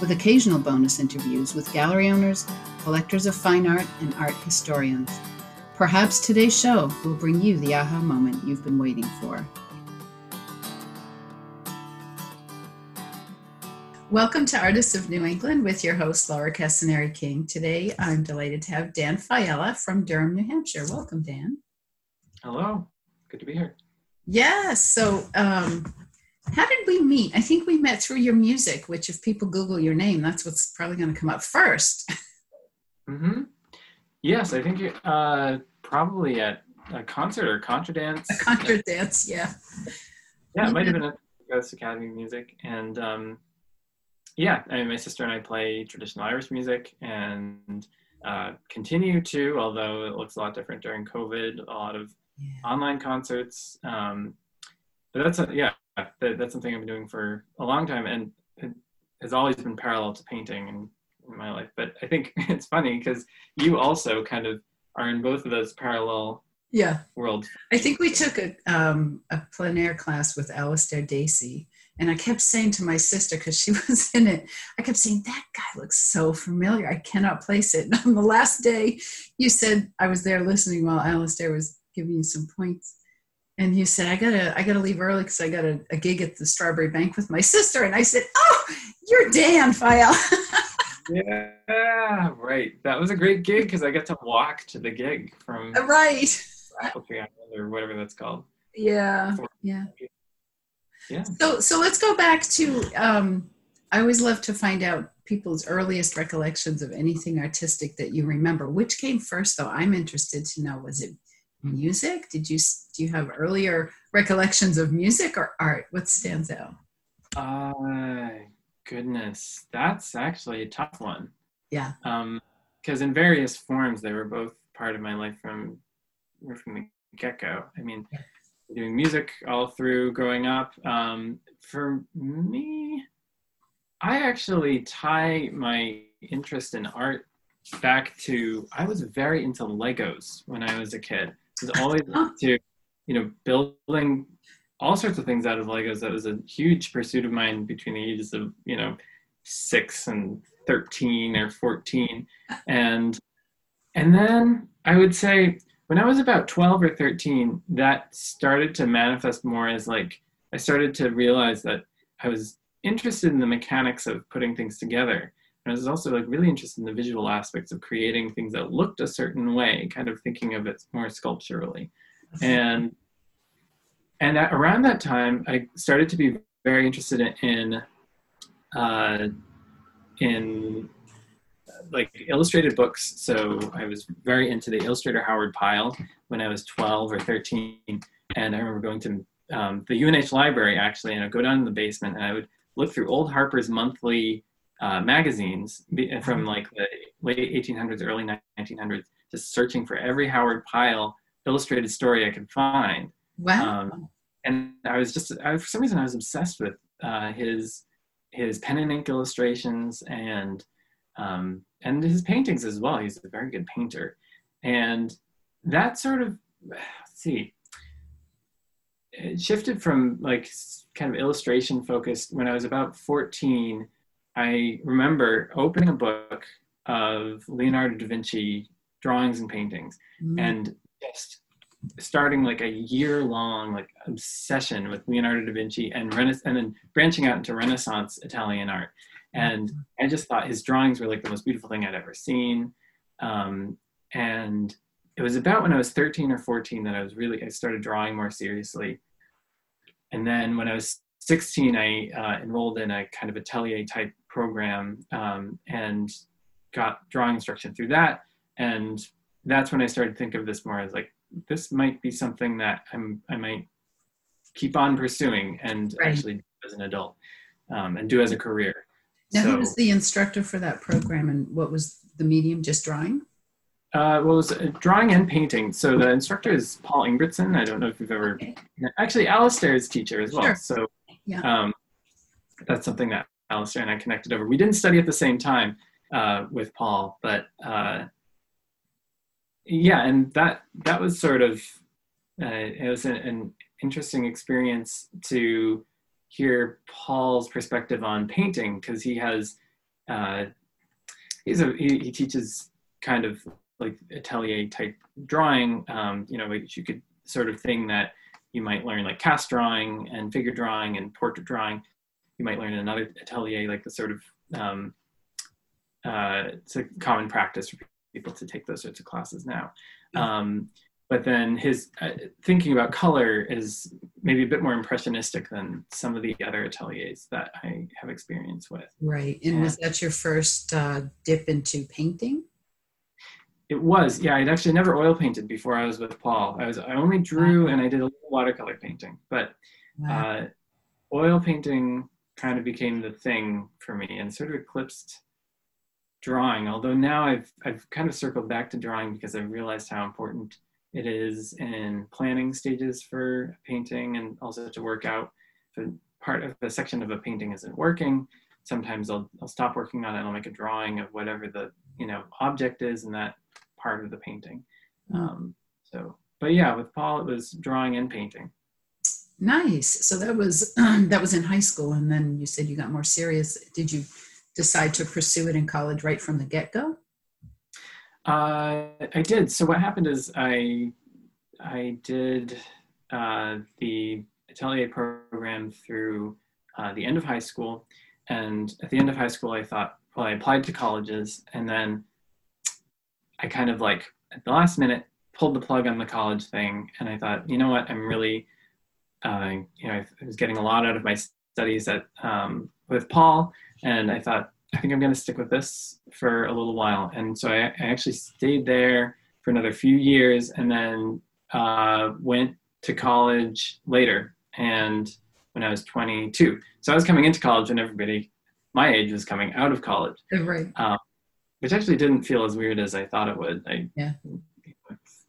with occasional bonus interviews with gallery owners, collectors of fine art, and art historians. Perhaps today's show will bring you the aha moment you've been waiting for. Welcome to Artists of New England with your host, Laura Castanari King. Today, I'm delighted to have Dan Fiala from Durham, New Hampshire. Welcome, Dan. Hello. Good to be here. Yes. So, um, how did we meet? I think we met through your music, which, if people Google your name, that's what's probably going to come up first. Mm-hmm. Yes, I think uh, probably at a concert or contra dance. A contra dance, yeah. Yeah, it might have been at Ghost Academy of Music, and um, yeah, I mean, my sister and I play traditional Irish music and uh, continue to, although it looks a lot different during COVID. A lot of yeah. online concerts, um, but that's a, yeah, that, that's something I've been doing for a long time, and it has always been parallel to painting and in my life. But I think it's funny because you also kind of are in both of those parallel yeah worlds. I think we took a um, a plein air class with Alastair Dacey, and I kept saying to my sister because she was in it, I kept saying that guy looks so familiar. I cannot place it. And on the last day, you said I was there listening while Alastair was giving you some points and you said i gotta i gotta leave early because i got a, a, gig at the Strawbery Banke with my sister and i said oh you're dan Fiala. yeah, right. That was a great gig because I got to walk to the gig from uh, right Apple Tree Island or whatever that's called. Yeah, yeah, yeah. So, so let's go back to. Um, I always love to find out people's earliest recollections of anything artistic that you remember. Which came first, though? I'm interested to know. Was it music? Did you do you have earlier recollections of music or art? What stands out? Uh, goodness, that's actually a tough one. Yeah. Um, because in various forms they were both part of my life from from the get go. I mean, doing music all through growing up. Um, for me, I actually tie my interest in art back to I was very into Legos when I was a kid. I was always to you know, building all sorts of things out of Legos. That was a huge pursuit of mine between the ages of, you know, six and 13 or 14. And, and then I would say when I was about 12 or 13, that started to manifest more as like, I started to realize that I was interested in the mechanics of putting things together. And I was also like really interested in the visual aspects of creating things that looked a certain way, kind of thinking of it more sculpturally. And and at, around that time, I started to be very interested in in, uh, in like illustrated books. So I was very into the illustrator Howard Pyle when I was 12 or 13, and I remember going to um, the UNH library actually, and I'd go down in the basement and I would look through old Harper's monthly uh, magazines from like the late 1800s, early 1900s, just searching for every Howard Pyle illustrated story I could find. Wow. Um, and I was just, I, for some reason, I was obsessed with uh, his his pen and ink illustrations and um, and his paintings as well. He's a very good painter, and that sort of let's see, it shifted from like kind of illustration focused when I was about fourteen. I remember opening a book of Leonardo da Vinci drawings and paintings, mm. and just starting like a year long like obsession with Leonardo da Vinci and Rena- and then branching out into Renaissance Italian art. And I just thought his drawings were like the most beautiful thing I'd ever seen. Um, and it was about when I was 13 or 14 that I was really I started drawing more seriously. And then when I was 16, I uh, enrolled in a kind of atelier type program um, and got drawing instruction through that. And that's when I started to think of this more as like this might be something that I'm I might keep on pursuing and right. actually do as an adult um, and do as a career. Now, so, who was the instructor for that program, and what was the medium? Just drawing. Uh, well, it was uh, drawing and painting. So the instructor is Paul Ingbretson. I don't know if you've ever, Okay. actually, Alastair is teacher as well. Sure. So Yeah. um, that's something that Alastair and I connected over. We didn't study at the same time uh, with Paul, but uh, yeah, and that that was sort of uh, it was an, an interesting experience to hear Paul's perspective on painting because he has uh, he's a he, he teaches kind of like atelier type drawing, um, you know, which you could sort of thing that you might learn like cast drawing and figure drawing and portrait drawing. You might learn in another atelier, like the sort of um, uh, it's a common practice for people to take those sorts of classes now. Um, but then his uh, thinking about color is maybe a bit more impressionistic than some of the other ateliers that I have experience with. Right. And was that your first uh, dip into painting? It was, yeah. I'd actually never oil painted before I was with Paul. I was I only drew and I did a little watercolor painting, but Wow. uh, oil painting kind of became the thing for me and sort of eclipsed drawing. Although now I've I've kind of circled back to drawing because I've realized how important it is in planning stages for painting and also to work out. If a part of a section of a painting isn't working, sometimes I'll I'll stop working on it and I'll make a drawing of whatever the you know object is and that part of the painting. Mm. Um, so, but yeah, with Paul it was drawing and painting. Nice. So that was that was in high school, and then you said you got more serious. Did you decide to pursue it in college right from the get go? Uh, I did. So what happened is I I did uh, the atelier program through uh, the end of high school, and at the end of high school, I thought, well, I applied to colleges, and then I kind of like at the last minute pulled the plug on the college thing, and I thought, you know what, I'm really, uh, you know, I was getting a lot out of my studies at um, with Paul, and I thought I think I'm going to stick with this for a little while. And so I, I actually stayed there for another few years and then uh, went to college later. And when I was 22, so I was coming into college when everybody my age was coming out of college, Right. Which actually didn't feel as weird as I thought it would. I Yeah.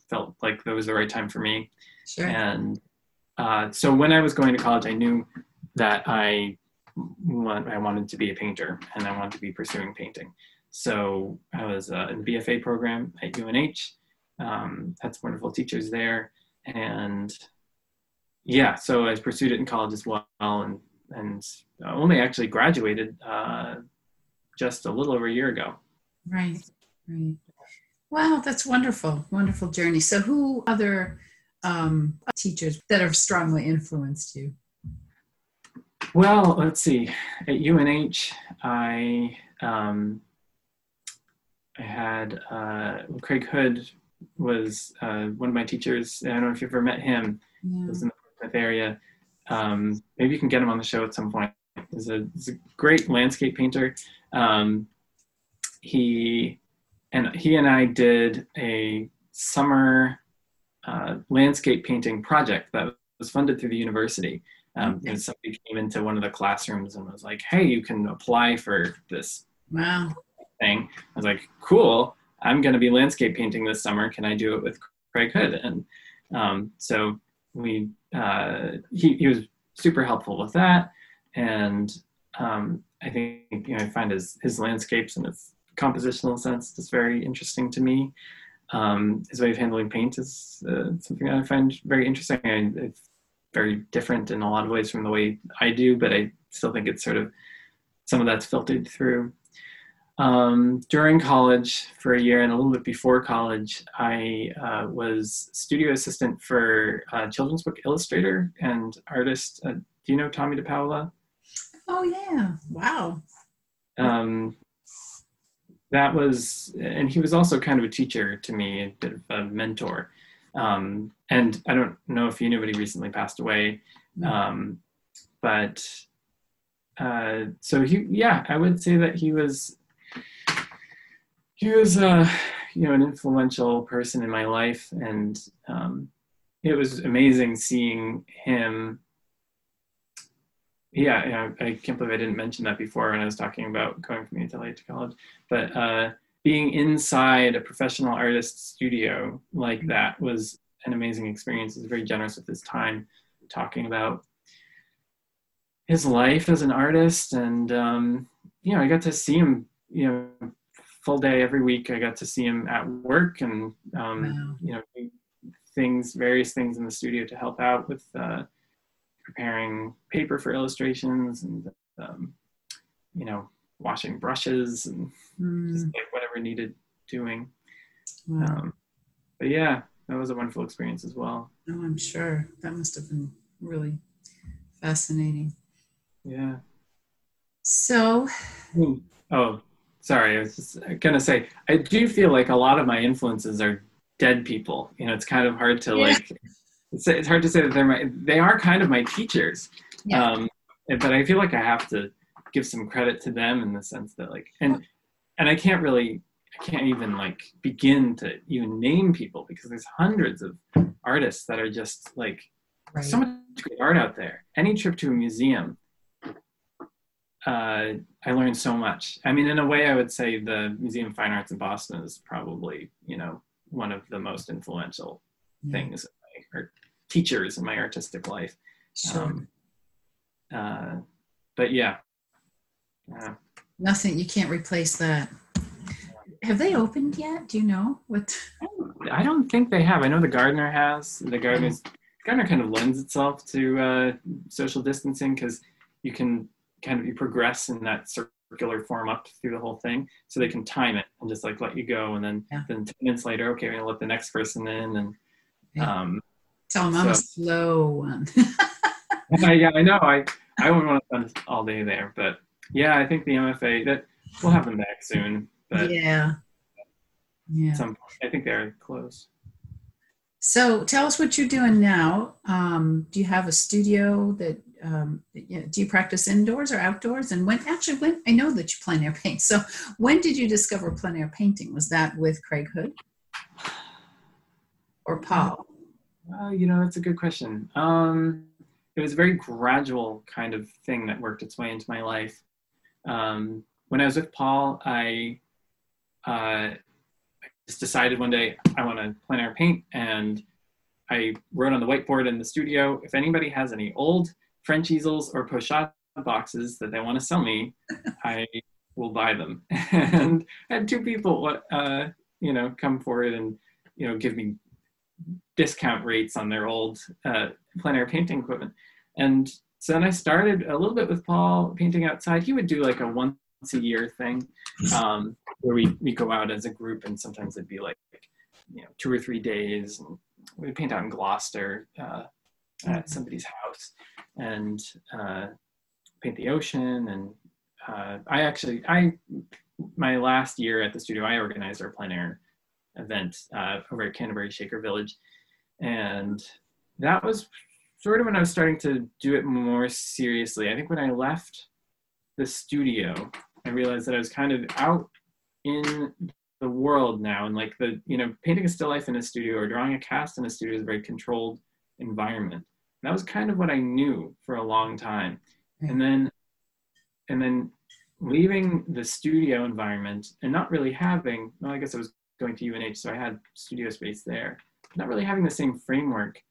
felt like that was the right time for me. Sure. And uh, so when I was going to college, I knew that I want, I wanted to be a painter and I wanted to be pursuing painting. So I was uh, in the BFA program at UNH. Um, had some wonderful teachers there, and yeah, so I pursued it in college as well, and and only actually graduated uh, just a little over a year ago. Right. Right. Wow, that's wonderful. Wonderful journey. So, who other um, teachers that have strongly influenced you? Well, let's see. At UNH, I um, I had uh, Craig Hood was uh, one of my teachers. I don't know if you've ever met him. He was in the Portsmouth area. Um, maybe you can get him on the show at some point. He's a, he's a great landscape painter. Um, he and he and I did a summer uh, landscape painting project that was funded through the university. Um, and somebody came into one of the classrooms and was like, "Hey, you can apply for this Wow. thing." I was like, "Cool! I'm going to be landscape painting this summer. Can I do it with Craig Hood?" And um, so we uh, he he was super helpful with that, and um, I think you know I find his his landscapes and his compositional sense just very interesting to me. Um, his way of handling paint is uh, something that I find very interesting. I, it's very different in a lot of ways from the way I do, but I still think it's sort of some of that's filtered through. Um, during college, for a year and a little bit before college, I uh, was studio assistant for a children's book illustrator and artist. Uh, do you know Tomie dePaola? Oh, yeah. Wow. um, that was, and he was also kind of a teacher to me, a bit of a mentor. Um, and I don't know if you knew, but he recently passed away. Um, but uh, so he, yeah, I would say that he was, he was, uh, you know, an influential person in my life, and um, it was amazing seeing him yeah, yeah, I can't believe I didn't mention that before when I was talking about going from the atelier to college. But uh, being inside a professional artist studio like that was an amazing experience. He's very generous with his time, talking about his life as an artist, and um, you know, I got to see him, you know, full day every week. I got to see him at work, and um, wow. you know, things, various things in the studio to help out with uh, preparing paper for illustrations and um, you know washing brushes and mm. just like whatever needed doing. Wow. Um, but yeah, that was a wonderful experience as well. Oh, I'm sure that must have been really fascinating. Yeah. So. Oh, sorry. I was just gonna say I do feel like a lot of my influences are dead people. You know, it's kind of hard to yeah. like. It's, it's hard to say that they're my. They are kind of my teachers. Yeah. Um, but I feel like I have to give some credit to them in the sense that like and and I can't really I can't even like begin to even name people because there's hundreds of artists that are just like right. so much great art out there. Any trip to a museum, uh, I learned so much. I mean, in a way, I would say the Museum of Fine Arts in Boston is probably you know one of the most influential mm. things or teachers in my artistic life. Sure. Um, uh, but yeah, yeah. Nothing. You can't replace that. Have they opened yet? Do you know what? I don't think they have. I know the Gardner has. The Gardner's Gardner kind of lends itself to uh, social distancing because you can kind of you progress in that circular form up through the whole thing, so they can time it and just like let you go, and then yeah. then ten minutes later, okay, we're gonna let the next person in, and um, tell them so, I'm a slow one. yeah, I know. I I wouldn't want to spend all day there, but yeah, I think the MFA that we'll have them back soon. But yeah, yeah. Some point, I think they're close. So tell us what you're doing now. Um, do you have a studio that? Um, you know, do you practice indoors or outdoors? And when actually, when I know that you plein air paint. So when did you discover plein air painting? Was that with Craig Hood or Paul? Uh, you know, that's a good question. Um, it was a very gradual kind of thing that worked its way into my life. Um, when I was with Paul, I uh, just decided one day I want to plein air paint, and I wrote on the whiteboard in the studio, if anybody has any old French easels or pochade boxes that they want to sell me, I will buy them. and I had two people, uh, you know, come forward and you know give me discount rates on their old uh, plein air painting equipment. And so then I started a little bit with Paul painting outside. He would do like a once a year thing um, where we, we go out as a group and sometimes it'd be like, you know, two or three days and we'd paint out in Gloucester uh, at somebody's house and uh, paint the ocean. And uh, I actually, I, my last year at the studio, I organized our plein air event uh, over at Canterbury Shaker Village. And that was sort of when I was starting to do it more seriously. I think when I left the studio, I realized that I was kind of out in the world now and like the you know painting a still life in a studio or drawing a cast in a studio is a very controlled environment that was kind of what i knew for a long time and then and then leaving the studio environment and not really having well i guess i was going to unh so i had studio space there not really having the same framework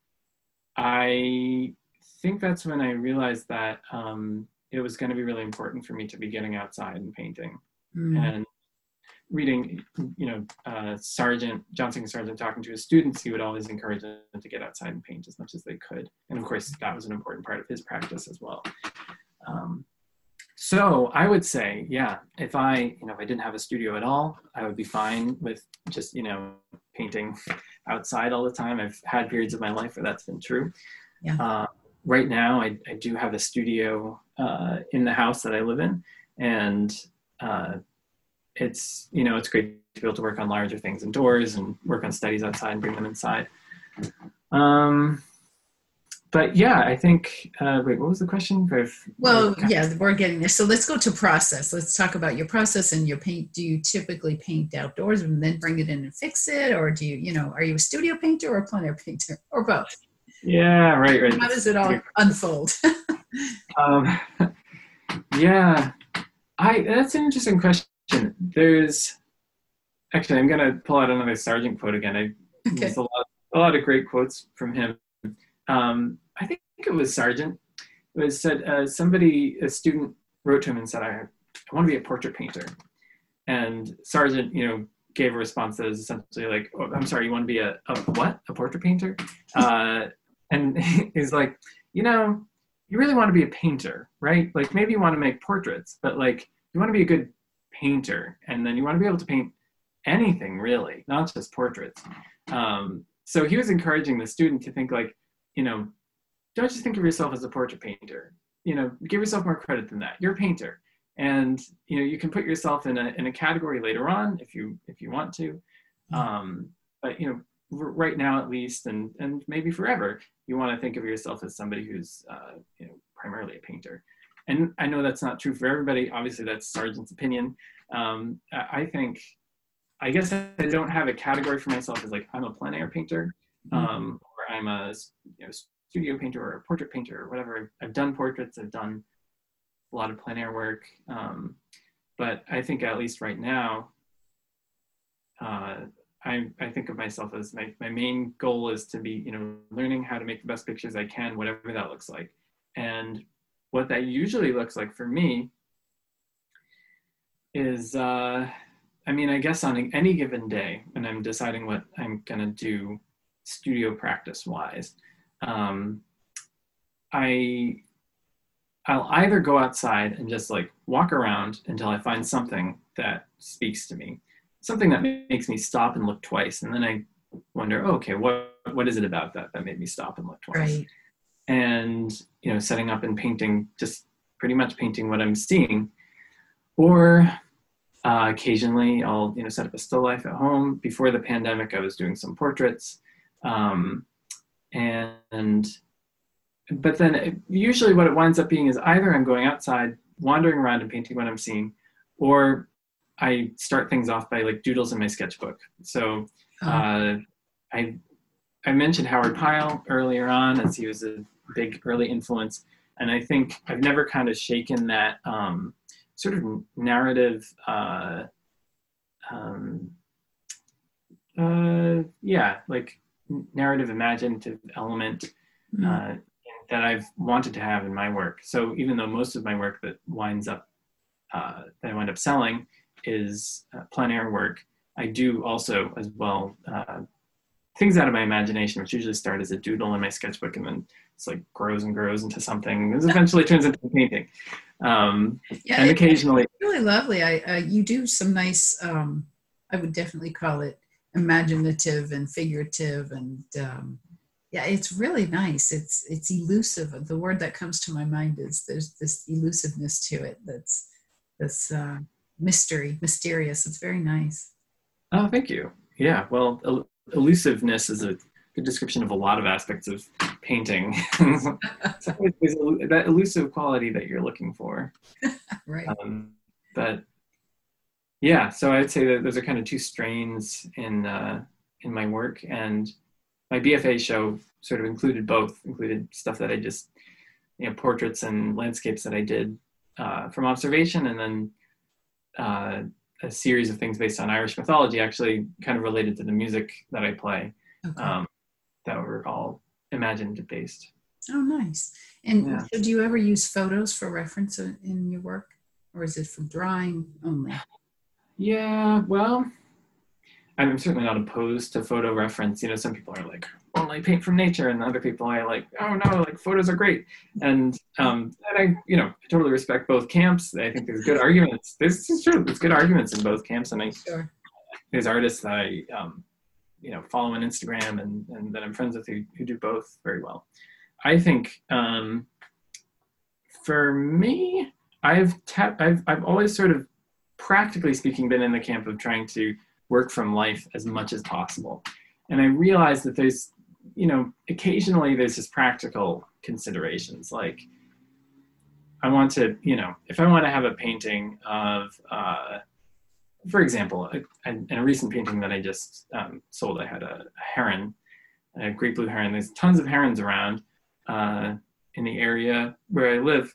I think that's when I realized that um, it was going to be really important for me to be getting outside and painting mm. and reading, you know, uh, Sargent, John Singer Sargent talking to his students, he would always encourage them to get outside and paint as much as they could. And of course, that was an important part of his practice as well. Um, so I would say, yeah, if I, you know, if I didn't have a studio at all, I would be fine with just, you know, painting outside all the time. I've had periods of my life where that's been true. Yeah. Uh, right now, I, I do have a studio uh, in the house that I live in, and uh, it's you know it's great to be able to work on larger things indoors and work on studies outside and bring them inside. Um, but yeah, I think. Uh, wait, what was the question? Well, yeah, we're getting there. So let's go to process. Let's talk about your process and your paint. Do you typically paint outdoors and then bring it in and fix it, or do you, you know, are you a studio painter or a plein air painter, or both? Yeah, right, right. How does it all unfold? um, yeah, I. That's an interesting question. There's actually, I'm gonna pull out another Sargent quote again. I Okay. a lot, a lot of great quotes from him. Um, I think it was Sargent. It was said uh, somebody, a student, wrote to him and said, "I, I want to be a portrait painter," and Sargent, you know, gave a response that was essentially like, oh, "I'm sorry, you want to be a, a what? A portrait painter?" Uh, and he's like, "You know, you really want to be a painter, right? Like maybe you want to make portraits, but like you want to be a good painter, and then you want to be able to paint anything really, not just portraits." Um, so he was encouraging the student to think like, you know, don't just think of yourself as a portrait painter. You know, give yourself more credit than that. You're a painter, and you know you can put yourself in a in a category later on if you if you want to. Um, but you know, right now at least, and and maybe forever, you want to think of yourself as somebody who's uh, you know primarily a painter. And I know that's not true for everybody. Obviously, that's Sargent's opinion. Um, I think I guess I don't have a category for myself as like I'm a plein air painter, um, or I'm a you know, studio painter or a portrait painter or whatever. I've done portraits, I've done a lot of plein air work, um, but I think at least right now, uh, I, I think of myself as my, my main goal is to be you know learning how to make the best pictures I can, whatever that looks like, and what that usually looks like for me is. Uh, I mean, I guess on any given day when I'm deciding what I'm going to do studio practice wise, um, I I'll either go outside and just like walk around until I find something that speaks to me, something that makes me stop and look twice, and then I wonder, oh, okay, what what is it about that that made me stop and look twice? Right. And you know, setting up and painting, just pretty much painting what I'm seeing, or uh, occasionally, I'll you know set up a still life at home. Before the pandemic, I was doing some portraits, um, and but then it- usually what it winds up being is either I'm going outside, wandering around and painting what I'm seeing, or I start things off by like doodles in my sketchbook. So Oh, uh, I I mentioned Howard Pyle earlier on as he was a big early influence, and I think I've never kind of shaken that um, sort of narrative. Uh, um, uh, yeah, like narrative imaginative element mm, uh, that I've wanted to have in my work. So even though most of my work that winds up uh, that I wind up selling is uh, plein air work, I do also as well uh, things out of my imagination, which usually start as a doodle in my sketchbook and then it's like grows and grows into something. This eventually turns into a painting. Um, yeah, and occasionally, it's really lovely. I uh, you do some nice. Um, I would definitely call it imaginative and figurative, and um, yeah, it's really nice. It's it's elusive. The word that comes to my mind is there's this elusiveness to it. That's this uh, mystery, mysterious. It's very nice. oh, thank you. Yeah, well, el- elusiveness is a good description of a lot of aspects of painting. so there's elu- that elusive quality that you're looking for. Right. Um, but yeah, so I'd say that those are kind of two strains in uh, in my work, and my BFA show sort of included both, included stuff that I just, you know, portraits and landscapes that I did uh, from observation, and then uh, a series of things based on Irish mythology, actually kind of related to the music that I play, Okay. um, that were all imaginative based. oh, nice. And yeah. so do you ever use photos for reference in in your work, or is it from drawing only? Yeah, well, I'm certainly not opposed to photo reference. You know, some people are like, only paint from nature, and other people are like, oh no, like photos are great. And um, and I, you know, I totally respect both camps. I think there's good arguments. There's it's true, there's good arguments in both camps, and I Sure. there's artists that I, um, you know, follow on Instagram and and that I'm friends with who who do both very well. I think um, for me, I've tapped, I've I've always sort of, practically speaking, been in the camp of trying to work from life as much as possible, and I realize that there's, you know, occasionally there's just practical considerations like. I want to, you know, if I want to have a painting of, uh, for example, a, in a recent painting that I just um, sold, I had a, a heron, a great blue heron. There's tons of herons around uh, in the area where I live,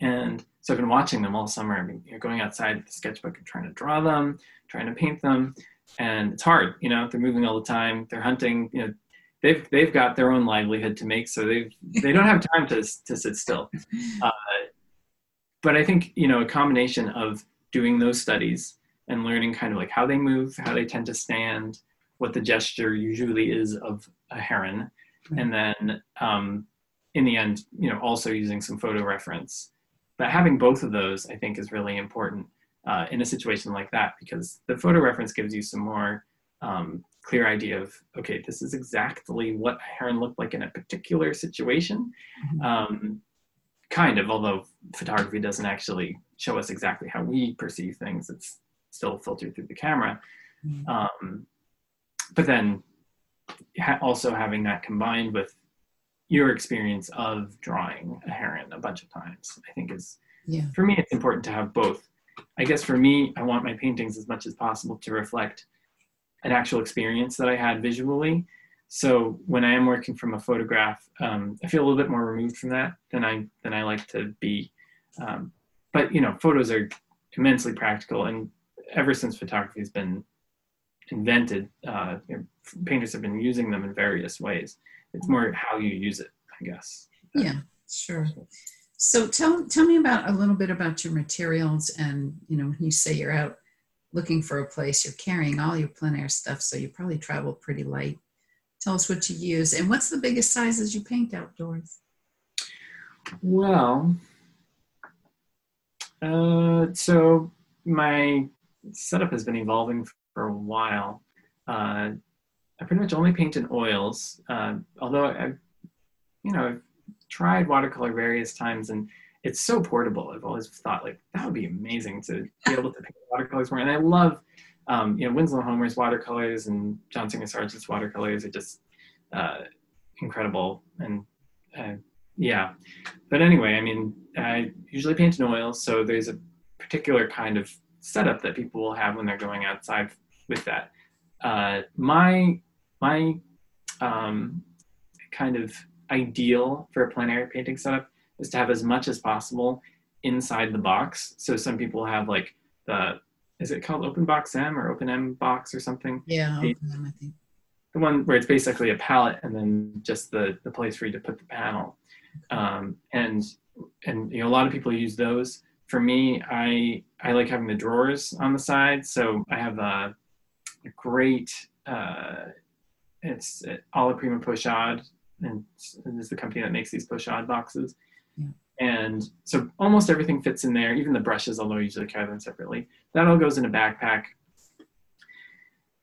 and So I've been watching them all summer. I mean, you know, going outside with the sketchbook and trying to draw them, trying to paint them, and it's hard. You know, they're moving all the time. They're hunting. You know, they've they've got their own livelihood to make, so they they don't have time to to sit still. Uh, but I think you know a combination of doing those studies and learning kind of like how they move, how they tend to stand, what the gesture usually is of a heron, and then um, in the end, you know, also using some photo reference. But having both of those, I think, is really important uh, in a situation like that because the photo reference gives you some more um, clear idea of okay, this is exactly what a heron looked like in a particular situation. Mm-hmm. Um, kind of, although photography doesn't actually show us exactly how we perceive things. It's still filtered through the camera. Mm-hmm. Um, but then ha- also having that combined with your experience of drawing a heron a bunch of times, I think is, yeah. for me, it's important to have both. I guess for me, I want my paintings as much as possible to reflect an actual experience that I had visually. So when I am working from a photograph, um, I feel a little bit more removed from that than I than I like to be. Um, but you know, photos are immensely practical, and ever since photography has been invented, uh, painters have been using them in various ways. It's more how you use it, I guess. Yeah, sure. So tell tell me about a little bit about your materials, and you know, when you say you're out looking for a place, you're carrying all your plein air stuff, so you probably travel pretty light. Tell us what you use, and what's the biggest sizes you paint outdoors? Well, uh, so my setup has been evolving for a while. Uh, I pretty much only paint in oils, uh, although I've, you know, I've tried watercolor various times and it's so portable. I've always thought like that would be amazing to be able to paint watercolors more. And I love, um, you know, Winslow Homer's watercolors and John Singer Sargent's watercolors are just uh, incredible. And uh, yeah, but anyway, I mean, I usually paint in oils, so there's a particular kind of setup that people will have when they're going outside with that. Uh, my my um, kind of ideal for a plein air painting setup is to have as much as possible inside the box. So some people have like the is it called Open Box M or Open M box or something? Yeah, the, M, I think. The one where it's basically a palette and then just the the place for you to put the panel. Um, and and you know a lot of people use those for me, I I like having the drawers on the side. So I have a, a great uh, it's Alla Prima Pochade, and this is the company that makes these Pochade boxes. Yeah. And so almost everything fits in there, even the brushes, although I usually carry them separately. That all goes in a backpack.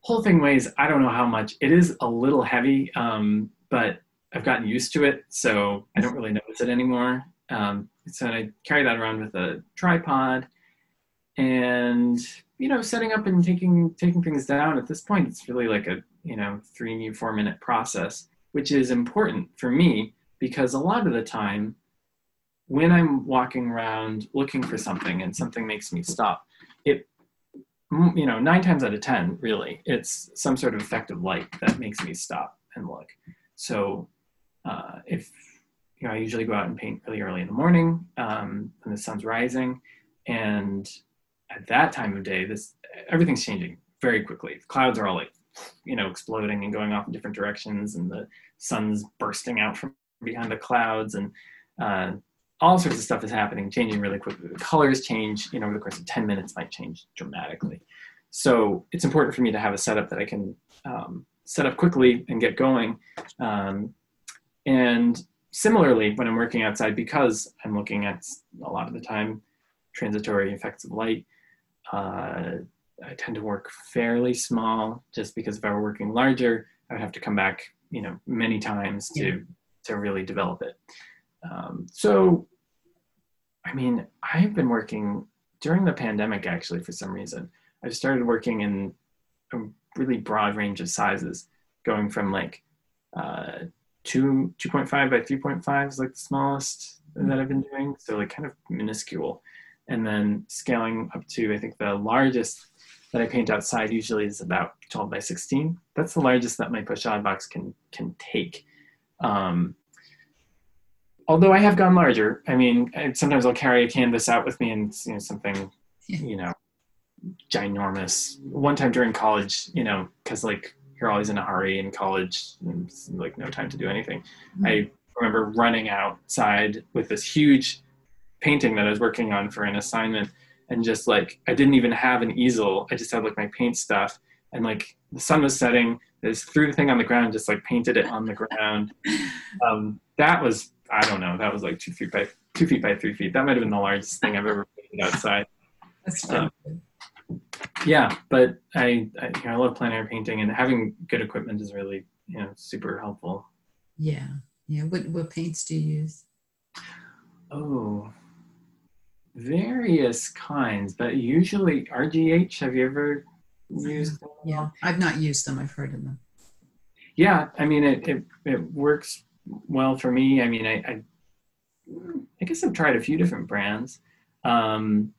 Whole thing weighs, I don't know how much. It is a little heavy, um, but I've gotten used to it, so I don't really notice it anymore. Um, so I carry that around with a tripod and you know setting up and taking taking things down at this point it's really like a you know three four minute process which is important for me because a lot of the time when i'm walking around looking for something and something makes me stop it you know nine times out of ten really it's some sort of effective light that makes me stop and look so uh, if you know, I usually go out and paint really early in the morning um, when the sun's rising, and at that time of day, this everything's changing very quickly. The clouds are all like, you know, exploding and going off in different directions, and the sun's bursting out from behind the clouds, and uh, all sorts of stuff is happening, changing really quickly. The colors change, you know, over the course of 10 minutes might change dramatically. So it's important for me to have a setup that I can um, set up quickly and get going. Um, and similarly, when I'm working outside, because I'm looking at a lot of the time transitory effects of light, uh, I tend to work fairly small just because if I were working larger, I would have to come back, you know, many times to, yeah. to really develop it. Um, so, I mean, I've been working during the pandemic actually for some reason. I've started working in a really broad range of sizes, going from like uh, two 2.5 by 3.5 is like the smallest that I've been doing. So like kind of minuscule. And then scaling up to, I think the largest that I paint outside usually is about 12 by 16. That's the largest that my Pochade box can, can take. Um, although I have gone larger, I mean, I, sometimes I'll carry a canvas out with me and you know something, you know, ginormous. One time during college, you know, because like you're always in a hurry in college, and like no time to do anything. I remember running outside with this huge painting that I was working on for an assignment, and just like I didn't even have an easel. I just had like my paint stuff, and like the sun was setting. I just threw the thing on the ground, just like painted it on the ground. Um, that was I don't know. That was like two feet by two feet by three feet. That might have been the largest thing I've ever painted outside. That's Um. Yeah, but I I, you know, I love plein air painting, and having good equipment is really you know super helpful. Yeah. Yeah. What what paints do you use? Oh, various kinds, but usually RGH. Have you ever used? them? Yeah. I've not used them. I've heard of them. Yeah, I mean it, it it works well for me. I mean I I, I guess I've tried a few different brands. Um,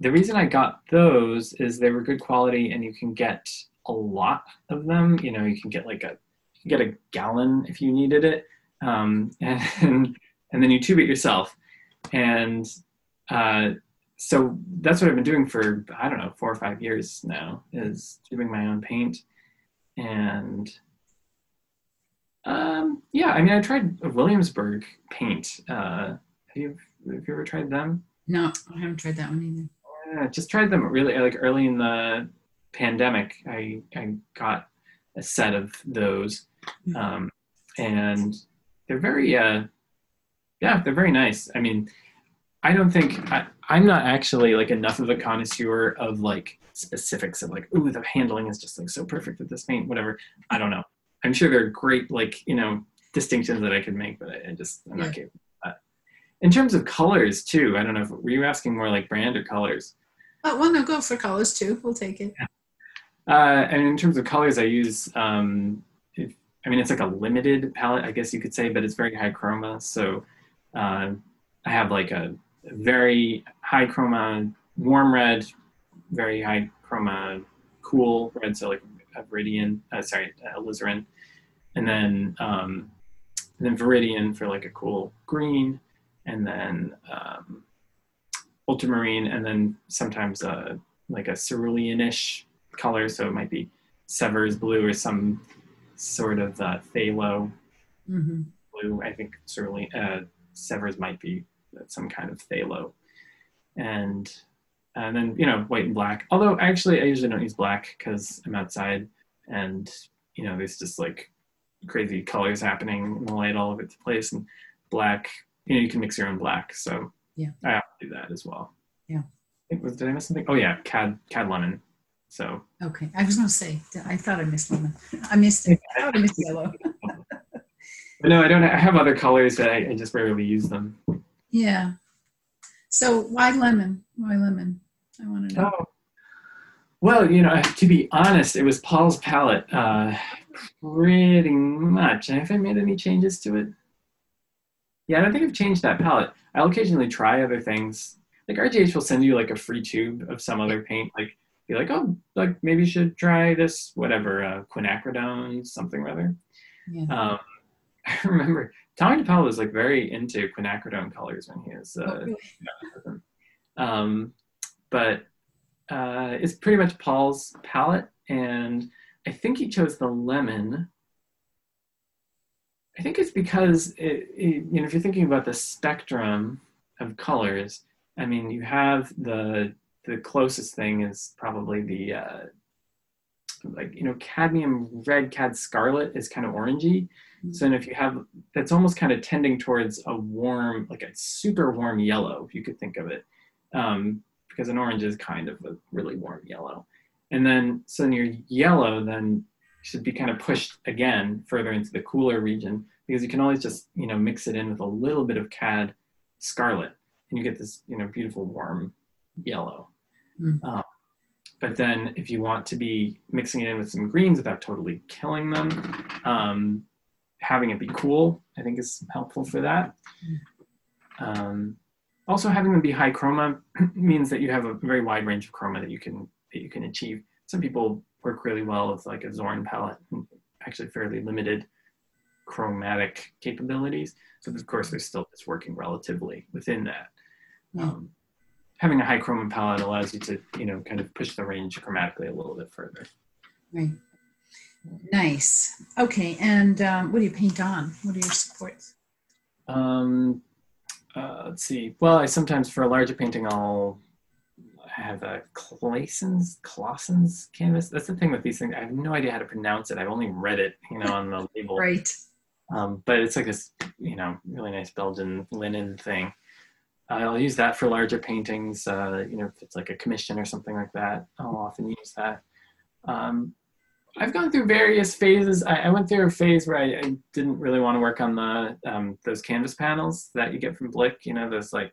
the reason I got those is they were good quality and you can get a lot of them. You know, you can get like a you get a gallon if you needed it, um, and and then you tube it yourself. And uh, so that's what I've been doing for I don't know four or five years now is doing my own paint and um, yeah, I mean, I tried Williamsburg paint. Uh, have you have you ever tried them? No, I haven't tried that one either. Yeah, just tried them really like early in the pandemic. I I got a set of those, um, and they're very uh, yeah, they're very nice. I mean, I don't think I, I'm not actually like enough of a connoisseur of like specifics of like, ooh, the handling is just like so perfect with this paint, whatever. I don't know. I'm sure there are great like you know distinctions that I could make, but I, I just I'm Yeah. not capable of that. In terms of colors too, I don't know if were you asking more like brand or colors. Oh, well, no, go for colors too. We'll take it. Uh, and in terms of colors, I use, um, if, I mean, it's like a limited palette, I guess you could say, but it's very high chroma. So uh, I have like a very high chroma, warm red, very high chroma, cool red, so like a Viridian, uh, sorry, alizarin, and then um, and then Viridian for like a cool green, and then um, ultramarine, and then sometimes uh, like a cerulean-ish color, so it might be Sevres blue or some sort of uh, phthalo hmm blue. I think cerulean uh, Sevres might be some kind of phthalo, and and then you know white and black. Although actually I usually don't use black because I'm outside and you know there's just like crazy colors happening in the light all over the place and black. You know you can mix your own black, so Yeah. I do that as well. Yeah. I think was did I miss something? Oh yeah, cad cad lemon. So Okay. I was going to say, I thought I missed lemon. I missed it. I thought I missed yellow. no, I don't. I have other colors, but I, I just rarely use them. Yeah. So why lemon? Why lemon? I want to know. Oh. Well, you know, to be honest, it was Paul's palette, uh, pretty much. And have I made any changes to it? Yeah, I don't think I've changed that palette. I'll occasionally try other things. Like RGH will send you like a free tube of some other paint. Like, be like, oh, like maybe you should try this, whatever, uh, quinacridone, something or other. Yeah. Um, I remember Tomie dePaola was like very into quinacridone colors when he was Oh, uh, really? um, but uh, it's pretty much Paul's palette, and I think he chose the lemon. I think it's because it, it, you know if you're thinking about the spectrum of colors, I mean you have the the closest thing is probably the uh, like you know cadmium red cad scarlet is kind of orangey. So then if you have that's almost kind of tending towards a warm, like a super warm yellow, if you could think of it, um, because an orange is kind of a really warm yellow. And then so then your yellow then should be kind of pushed again further into the cooler region because you can always just you know mix it in with a little bit of cad scarlet and you get this you know beautiful warm yellow. Mm. Um, but then if you want to be mixing it in with some greens without totally killing them, um, having it be cool, I think is helpful for that. Um, also, having them be high chroma means that you have a very wide range of chroma that you can that you can achieve. Some people work really well with like a Zorn palette, and actually fairly limited chromatic capabilities. So of course, there's still just working relatively within that. Yeah. Um, having a high chroma palette allows you to, you know, kind of push the range chromatically a little bit further. Right. Nice. Okay. And um, what do you paint on? What are your supports? Um, uh, let's see. Well, I sometimes for a larger painting, I'll have a Claessens, Claessens canvas. That's the thing with these things. I have no idea how to pronounce it. I've only read it, you know, on the label. Right. Um, but it's like this, you know, really nice Belgian linen thing. I'll use that for larger paintings. Uh, you know, if it's like a commission or something like that, I'll often use that. Um, I've gone through various phases. I, I went through a phase where I, I, didn't really want to work on the um, those canvas panels that you get from Blick. You know, those like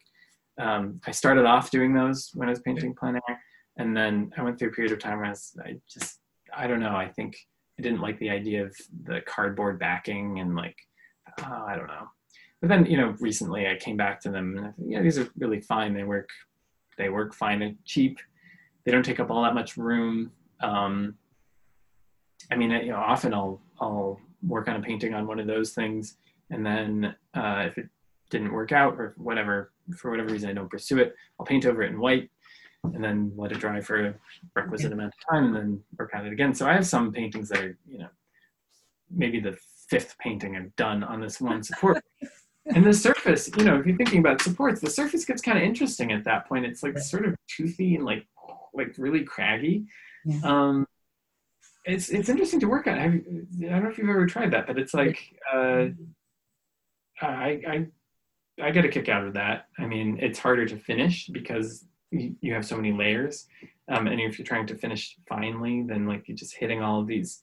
um, I started off doing those when I was painting plein air, and then I went through a period of time where I, was, I just I don't know. I think I didn't like the idea of the cardboard backing and like oh, I don't know. But then you know recently I came back to them and I think yeah these are really fine. They work they work fine and cheap. They don't take up all that much room. Um, I mean, you know, often I'll I'll work on a painting on one of those things, and then uh, if it didn't work out or whatever for whatever reason I don't pursue it, I'll paint over it in white, and then let it dry for a requisite amount of time, and then work on it again. So I have some paintings that are, you know, maybe the fifth painting I've done on this one support. and the surface, you know, if you're thinking about supports, the surface gets kind of interesting at that point. It's like sort of toothy and like like really craggy. Yeah. Um, it's it's interesting to work on. Have I don't know if you've ever tried that, but it's like uh, I I I get a kick out of that. I mean, it's harder to finish because you, you have so many layers, um, and if you're trying to finish finely, then like you're just hitting all of these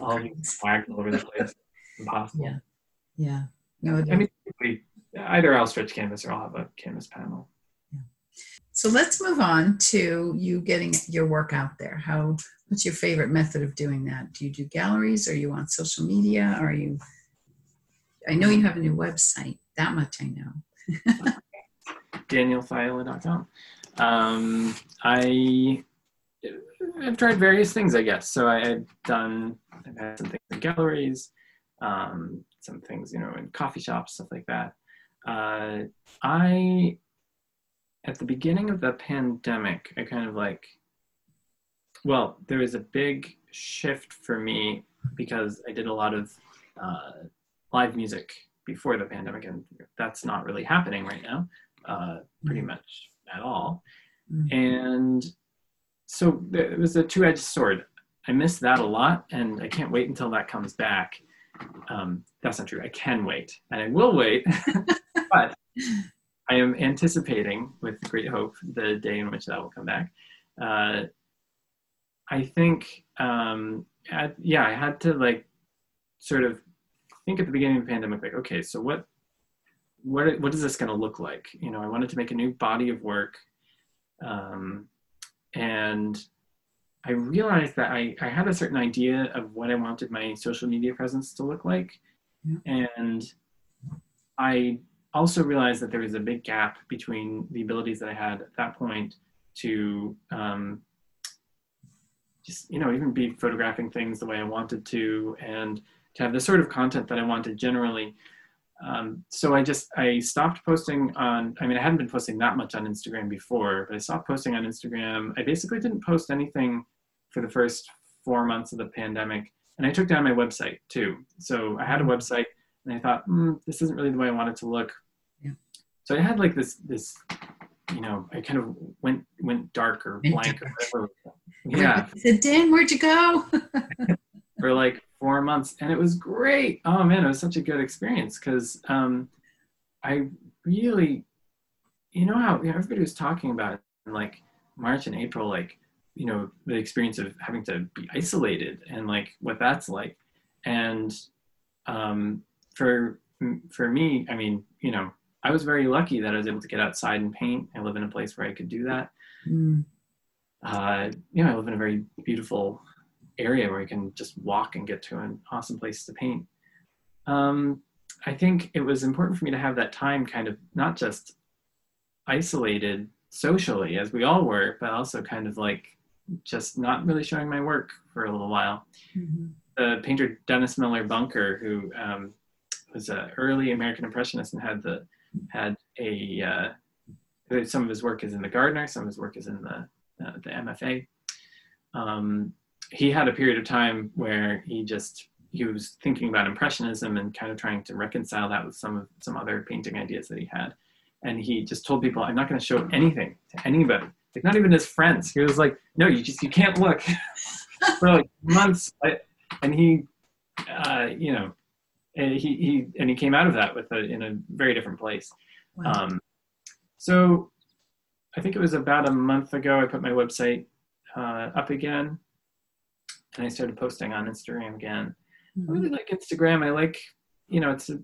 all of these flags all over the place. Impossible. Yeah. Yeah. No. I mean, either I'll stretch canvas or I'll have a canvas panel. So let's move on to you getting your work out there. How what's your favorite method of doing that? Do you do galleries? Are you on social media? Are you I know you have a new website. That much I know. DanielFaiola.com. Um, I I've tried various things, I guess. So I, have done I've had some things in galleries, um, some things, you know, in coffee shops, stuff like that. Uh, I at the beginning of the pandemic, I kind of like, well, there was a big shift for me because I did a lot of uh, live music before the pandemic, and that's not really happening right now, uh, pretty mm. much at all. Mm-hmm. And so it was a two edged sword. I miss that a lot, and I can't wait until that comes back. Um, that's not true. I can wait, and I will wait, but I am anticipating with great hope the day in which that will come back. Uh, I think, um, at, yeah, I had to like sort of think at the beginning of the pandemic, like, okay, so what, what, what is this going to look like? You know, I wanted to make a new body of work, um, and I realized that I, I had a certain idea of what I wanted my social media presence to look like, yeah. and I also realized that there was a big gap between the abilities that I had at that point to um, just, you know, even be photographing things the way I wanted to and to have the sort of content that I wanted generally. Um, so I just, I stopped posting on, I mean, I hadn't been posting that much on Instagram before, but I stopped posting on Instagram. I basically didn't post anything for the first four months of the pandemic. And I took down my website too. So I had a website and I thought, mm, this isn't really the way I want it to look so I had like this this you know I kind of went went dark or blank or whatever. Yeah. I said, Dan, where'd you go? for like four months, and it was great. Oh man, it was such a good experience because um, I really, you know how you know, everybody was talking about in like March and April, like you know the experience of having to be isolated and like what that's like, and um, for for me, I mean, you know, I was very lucky that I was able to get outside and paint. I live in a place where I could do that. Mm. Uh, you know, I live in a very beautiful area where I can just walk and get to an awesome place to paint. Um, I think it was important for me to have that time kind of not just isolated socially as we all were, but also kind of like just not really showing my work for a little while. Mm-hmm. The painter Dennis Miller Bunker, who um, was an early American Impressionist and had the had a uh, some of his work is in the Gardner, some of his work is in the uh, the MFA. Um, he had a period of time where he just he was thinking about impressionism and kind of trying to reconcile that with some of some other painting ideas that he had. And he just told people i'm not going to show anything to anybody. Like not even his friends. He was like no you just you can't look. For like months and he uh, you know and he, he and he came out of that with a in a very different place wow. um, so i think it was about a month ago i put my website uh, up again and i started posting on instagram again Mm-hmm. I really like Instagram. I like, you know, it's a,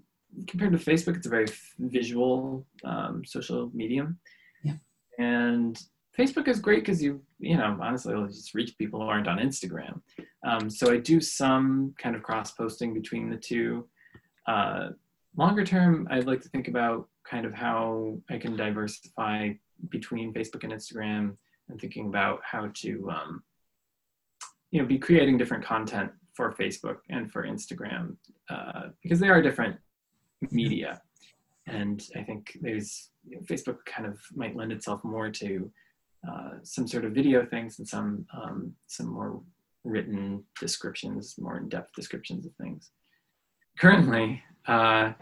compared to Facebook, it's a very visual um, social medium. Yeah. And Facebook is great because you, you know, honestly, will just reach people who aren't on Instagram. Um, so I do some kind of cross posting between the two. Uh, longer term, I'd like to think about kind of how I can diversify between Facebook and Instagram and thinking about how to, um, you know, be creating different content for Facebook and for Instagram uh, because they are different media. And I think there's you know, Facebook kind of might lend itself more to uh, some sort of video things and some um, some more written descriptions, more in-depth descriptions of things. Currently, uh,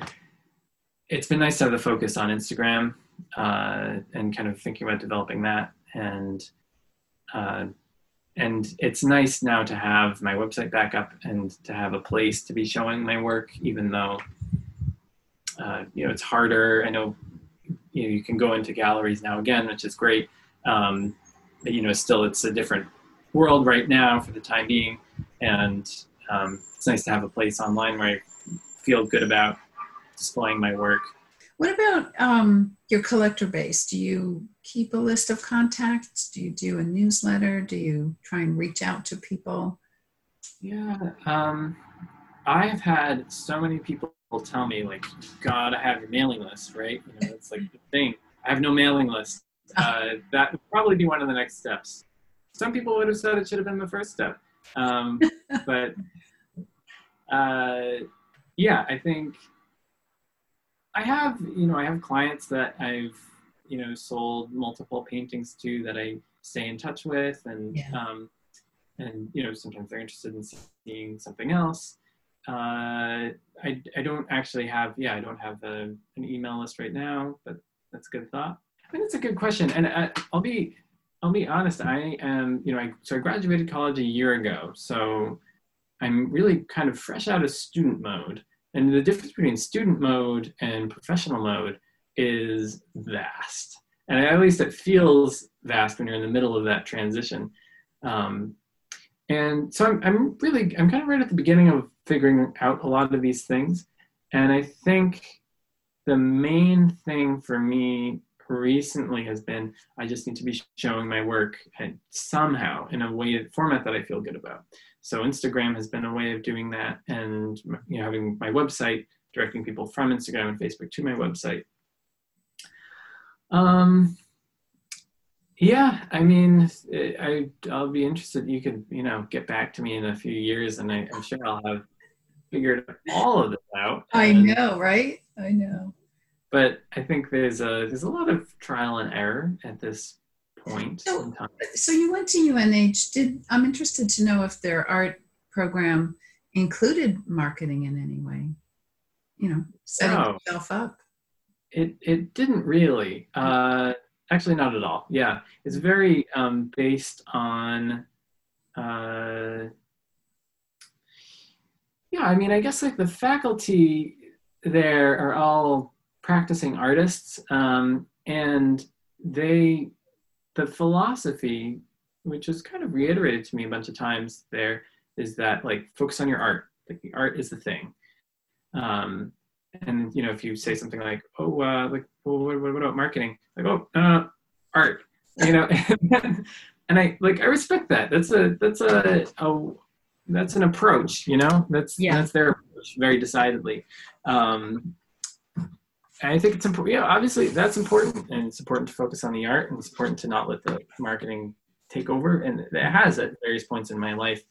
it's been nice to have the focus on Instagram uh, and kind of thinking about developing that and uh, and it's nice now to have my website back up and to have a place to be showing my work, even though uh, you know it's harder. I know you know you can go into galleries now again, which is great. Um, but you know, still it's a different world right now for the time being, and um, it's nice to have a place online where I feel good about displaying my work. What about um, your collector base? Do you keep a list of contacts? Do you do a newsletter? Do you try and reach out to people? Yeah, um, I've had so many people tell me like, "Gotta have your mailing list, right?" You know, it's like the thing. I have no mailing list. Uh, that would probably be one of the next steps. Some people would have said it should have been the first step, um, but uh, yeah, I think I have, you know, I have clients that I've, you know, sold multiple paintings to that I stay in touch with, and yeah. um, and you know, sometimes they're interested in seeing something else. Uh, I I don't actually have, yeah, I don't have a, an email list right now, but that's a good thought. I think it's a good question, and I, I'll be I'll be honest. I am, you know, I so I graduated college a year ago, so I'm really kind of fresh out of student mode. And the difference between student mode and professional mode is vast. And at least it feels vast when you're in the middle of that transition. Um, and so I'm, I'm really, I'm kind of right at the beginning of figuring out a lot of these things. And I think the main thing for me recently has been I just need to be showing my work somehow in a way format that I feel good about. So Instagram has been a way of doing that, and you know, having my website directing people from Instagram and Facebook to my website. Um, yeah, I mean, I I'll be interested. You could you know get back to me in a few years, and I, am sure I'll have figured all of this out. I know, right? I know. But I think there's a there's a lot of trial and error at this point so, so you went to UNH. Did I'm interested to know if their art program included marketing in any way? You know, setting no, yourself up. It it didn't really. Uh, actually, not at all. Yeah, it's very um, based on. Uh, yeah, I mean, I guess like the faculty there are all practicing artists, um, and they the philosophy, which is kind of reiterated to me a bunch of times there, is that like focus on your art. Like the art is the thing. Um, and you know, if you say something like, "Oh, uh, like, well, what, what, about marketing?" Like, "Oh, uh, art," you know, and I like I respect that. That's a that's a, a that's an approach. You know, that's yeah. that's their approach very decidedly. Um, and I think it's important. Yeah, obviously that's important, and it's important to focus on the art, and it's important to not let the marketing take over. And it has at various points in my life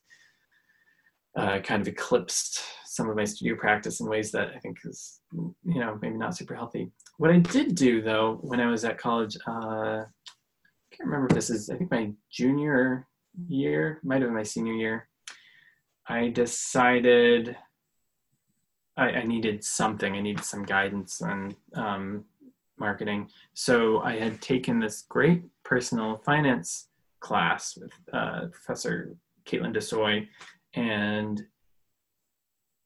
uh, kind of eclipsed some of my studio practice in ways that I think is, you know, maybe not super healthy. What I did do though, when I was at college, uh, I can't remember if this is, I think my junior year, might have been my senior year, I decided I, I needed something. I needed some guidance on um, marketing. So I had taken this great personal finance class with uh, Professor Caitlin Desoy, and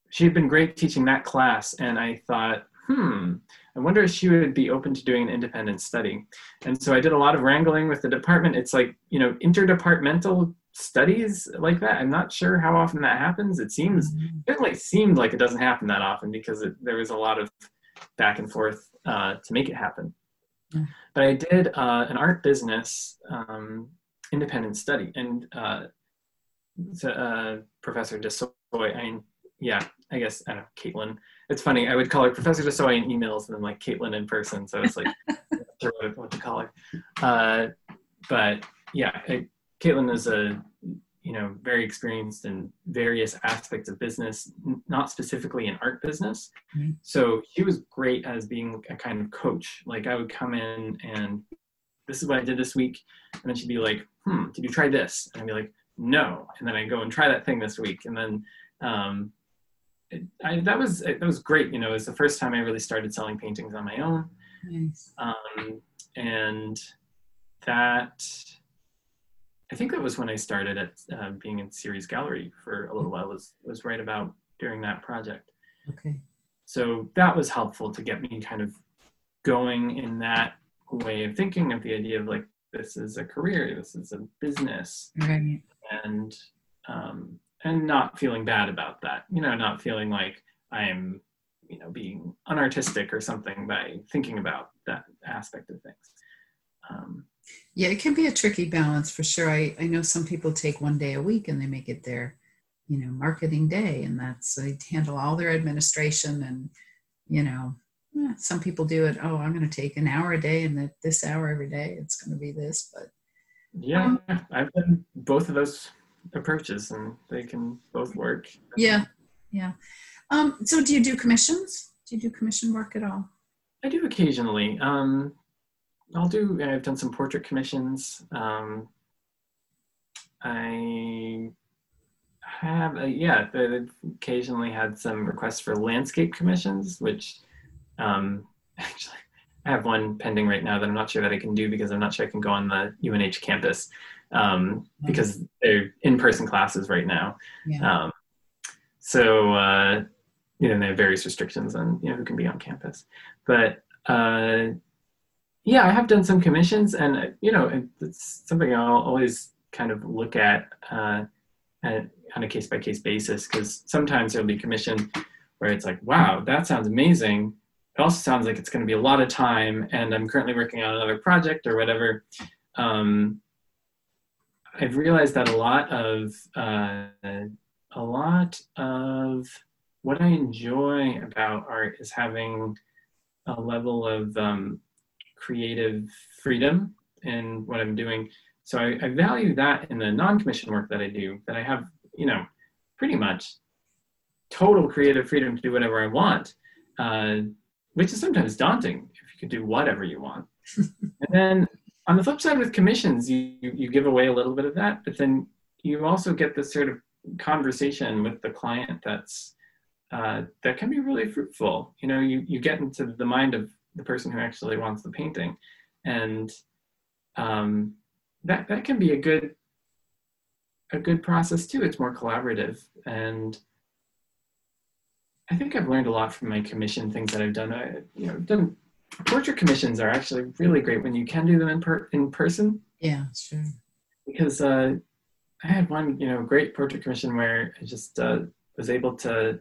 she had been great teaching that class. And I thought, hmm, I wonder if she would be open to doing an independent study. And so I did a lot of wrangling with the department. It's like, you know, interdepartmental studies like that. I'm not sure how often that happens. It seems, mm-hmm. it certainly seemed like it doesn't happen that often because it, there was a lot of back and forth uh, to make it happen. Mm. But I did uh, an art business um, independent study, and uh, uh, Professor Desoy, I mean, yeah, I guess I don't know, Caitlin. It's funny. I would call her Professor Desoy in emails, and then like Caitlin in person. So it's like what to call her. Uh, but yeah, I, Caitlin is a you know very experienced in various aspects of business not specifically in art business. Mm-hmm. so she was great as being a kind of coach. Like i would come in and this is what i did this week and then she'd be like hmm did you try this? And i'd be like no. And then i go and try that thing this week. And then um, it, I, that was that was great you know it was the first time i really started selling paintings on my own. Nice. um, and that I think that was when I started at uh, being in Series Gallery for a little while. Was was right about during that project. Okay. So that was helpful to get me kind of going in that way of thinking of the idea of like this is a career, this is a business, right. and um, and not feeling bad about that. You know, not feeling like I'm you know being unartistic or something by thinking about that aspect of things. Um, yeah, it can be a tricky balance for sure. I, I know some people take one day a week and they make it their, you know, marketing day, and that's they handle all their administration and, you know, some people do it. Oh, I'm going to take an hour a day, and that this hour every day it's going to be this. But yeah, um, I've done both of those approaches, and they can both work. Yeah, yeah. Um, so, do you do commissions? Do you do commission work at all? I do occasionally. Um, I'll do. I've done some portrait commissions. Um, I have, uh, yeah, I've occasionally had some requests for landscape commissions, which um, actually I have one pending right now that I'm not sure that I can do because I'm not sure I can go on the UNH campus um, because they're in-person classes right now. Yeah. Um, so uh, you know they have various restrictions on you know who can be on campus, but uh, yeah, I have done some commissions, and uh, you know, it's something I'll always kind of look at, uh, on a case by case basis because sometimes there'll be commission where it's like, wow, that sounds amazing. It also sounds like it's going to be a lot of time, and I'm currently working on another project or whatever. Um, I've realized that a lot of uh, a lot of what I enjoy about art is having a level of um, creative freedom in what I'm doing. So I, I value that in the non-commission work that I do, that I have, you know, pretty much total creative freedom to do whatever I want, uh, which is sometimes daunting if you could do whatever you want. and then on the flip side with commissions, you, you give away a little bit of that, but then you also get this sort of conversation with the client that's uh, that can be really fruitful. You know, you, you get into the mind of the person who actually wants the painting. And um, that that can be a good a good process too. It's more collaborative. And i think i've learned a lot from my commission things that i've done. I, you know done portrait commissions are actually really great when you can do them in per in person. Yeah sure. Because uh, i had one you know great portrait commission where i just uh, was able to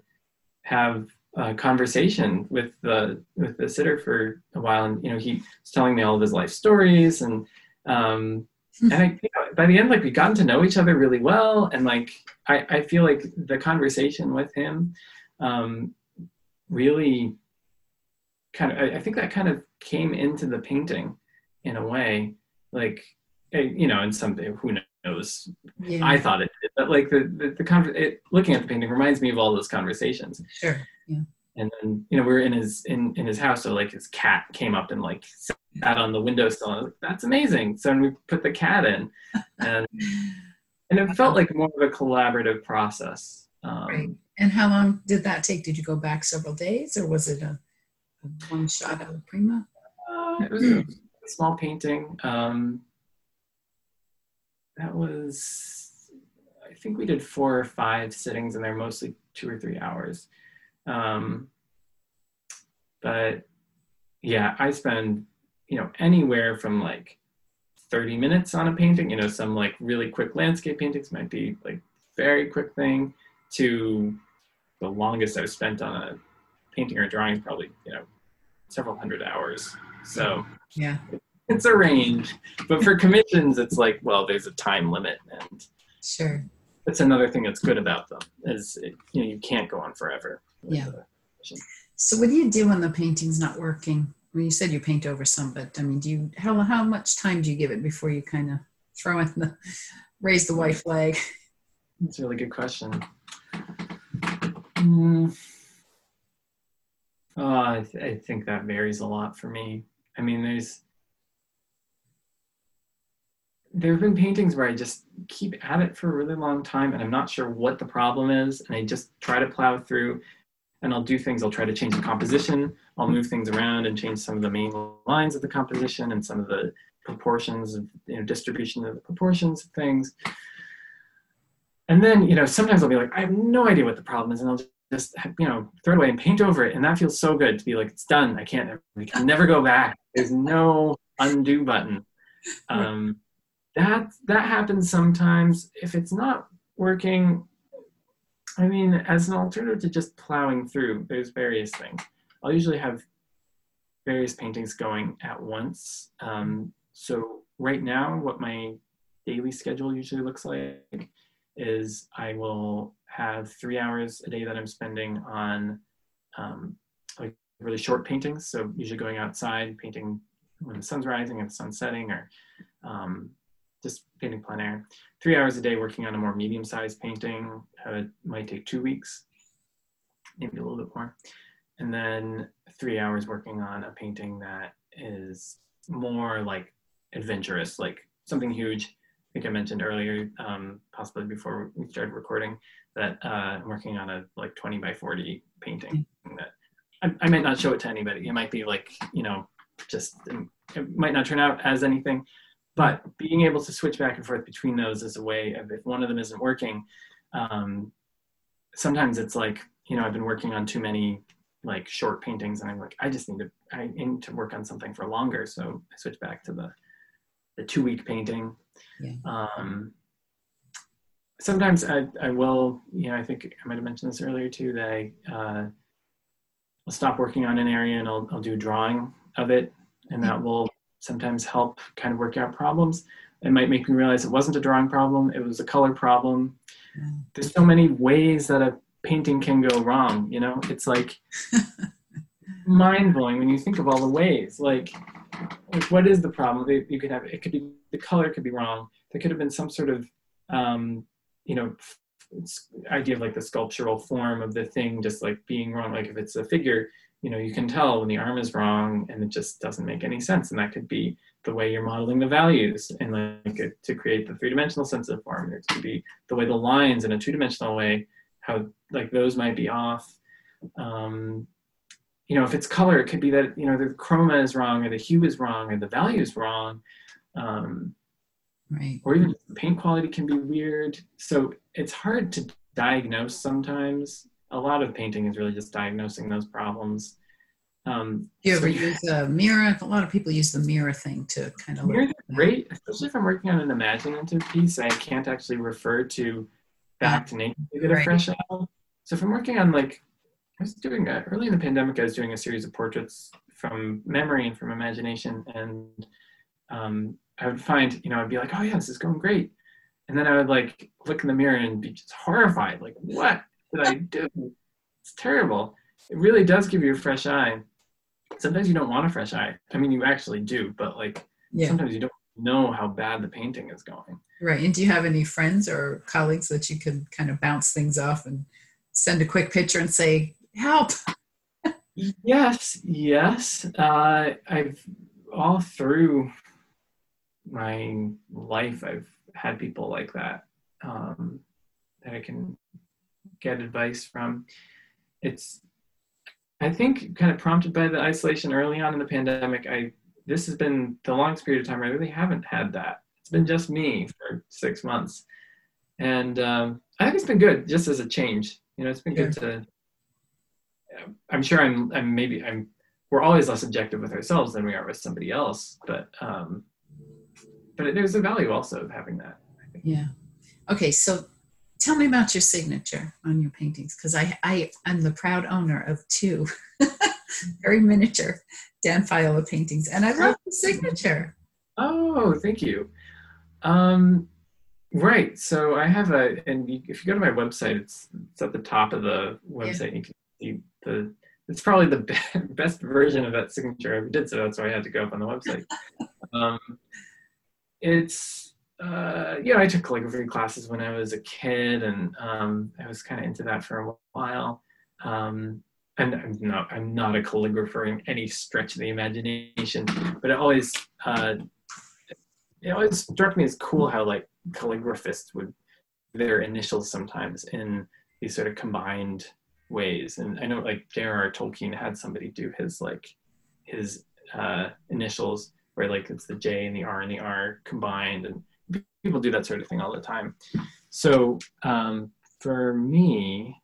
have uh, conversation with the with the sitter for a while, and you know he was telling me all of his life stories, and um, and I, you know, by the end, like we gotten to know each other really well, and like I, I feel like the conversation with him um, really kind of I, I think that kind of came into the painting in a way, like you know, and some who knows. Yeah. I thought it did, but like the the, the con- it, looking at the painting reminds me of all those conversations. Sure. Yeah. And then you know we are in his in in his house, so like his cat came up and like sat on the windowsill. And like, That's amazing. So we put the cat in, and and it felt like more of a collaborative process. Um, right. And how long did that take? Did you go back several days, or was it a, a one shot of prima? Uh, it was a small painting. Um, that was, I think we did four or five sittings, and they're mostly two or three hours. Um, but yeah, I spend you know anywhere from like 30 minutes on a painting. You know, some like really quick landscape paintings might be like very quick thing to the longest I've spent on a painting or drawing is probably, you know, several hundred hours. So yeah, it's a range. But for commissions, it's like, well, there's a time limit, and sure, that's another thing that's good about them is it, you know you can't go on forever. Yeah. So what do you do when the painting's not working? Well, you said you paint over some, but I mean, do you how how much time do you give it before you kind of throw in the raise the white flag? That's a really good question. Mm. Oh, I, th- I think that varies a lot for me. I mean, there's there have been paintings where I just keep at it for a really long time and I'm not sure what the problem is. And I just try to plow through and I'll do things. I'll try to change the composition. I'll move things around and change some of the main lines of the composition and some of the proportions of, you know, distribution of the proportions of things. And then, you know, sometimes I'll be like, I have no idea what the problem is. And I'll just, you know, throw it away and paint over it. And that feels so good to be like, it's done. I can't, I can never go back. There's no undo button. Um, that, that happens sometimes. If it's not working, I mean, as an alternative to just plowing through, there's various things. I'll usually have various paintings going at once. Um, so right now, what my daily schedule usually looks like is I will have three hours a day that I'm spending on um, like really short paintings. So usually going outside, painting when the sun's rising and the setting, or um, just painting plein air. Three hours a day working on a more medium-sized painting. Uh, might take two weeks, maybe a little bit more. And then three hours working on a painting that is more like adventurous, like something huge I think I mentioned earlier, um, possibly before we started recording, that uh, I'm working on a like 20 by 40 painting that I, I, might not show it to anybody. It might be like, you know, just, it might not turn out as anything, but being able to switch back and forth between those is a way of if one of them isn't working, um, sometimes it's like, you know, I've been working on too many like short paintings and I'm like, I just need to, I need to work on something for longer. So I switch back to the, the two week painting yeah. Um, sometimes I, I will, you know, I think I might have mentioned this earlier too, that I, uh, I'll stop working on an area and I'll, I'll do drawing of it. And that will sometimes help kind of work out problems. It might make me realize it wasn't a drawing problem, it was a color problem. There's so many ways that a painting can go wrong, you know? It's like mind blowing when you think of all the ways. Like, like what is the problem? You could have, it could be the color could be wrong. There could have been some sort of, um, you know, idea of like the sculptural form of the thing just like being wrong. Like if it's a figure, you know, you can tell when the arm is wrong and it just doesn't make any sense. And that could be the way you're modeling the values and like to create the three-dimensional sense of form. It could be the way the lines in a two-dimensional way, how like those might be off. Um, you know, if it's color, it could be that, you know, the chroma is wrong or the hue is wrong or the value is wrong. Um, right. Or even paint quality can be weird. So it's hard to diagnose sometimes. A lot of painting is really just diagnosing those problems. Um, you ever so, use a mirror? A lot of people use the mirror thing to kind of look. great, especially if I'm working on an imaginative piece. I can't actually refer to back to nature to get a fresh out. So if I'm working on like, I was doing a, early in the pandemic, I was doing a series of portraits from memory and from imagination, and um, I would find, you know, I'd be like, oh yeah, this is going great. And then I would like look in the mirror and be just horrified, like, what did I do? It's terrible. It really does give you a fresh eye. Sometimes you don't want a fresh eye. I mean, you actually do, but like yeah. sometimes you don't know how bad the painting is going. Right. And do you have any friends or colleagues that you can kind of bounce things off and send a quick picture and say, help? yes, yes. Uh, I've all through my life, I've had people like that um, that I can get advice from. It's, I think, kind of prompted by the isolation early on in the pandemic. I this has been the longest period of time I really haven't had that. It's been just me for six months, and um, I think it's been good just as a change. You know, it's been good to. I'm sure I'm. I'm maybe I'm. We're always less objective with ourselves than we are with somebody else, but um, but there's a value also of having that. Yeah. Okay, so tell me about your signature on your paintings because I, I am the proud owner of two very miniature Dan Faiola paintings, and I love the signature. Oh, thank you. Um, right. So I have a, and if you go to my website, it's it's at the top of the website. Yeah. You can see the. It's probably the best version of that signature I ever did, so that's why I had to go up on the website. um, it's uh, yeah, I took calligraphy classes when I was a kid, and um, I was kind of into that for a while. Um, and I'm not I'm not a calligrapher in any stretch of the imagination, but it always uh, it always struck me as cool how like calligraphists would their initials sometimes in these sort of combined ways. And I know like J.R.R. Tolkien had somebody do his like his uh, initials where like it's the J and the R and the R combined, and people do that sort of thing all the time. So um, for me,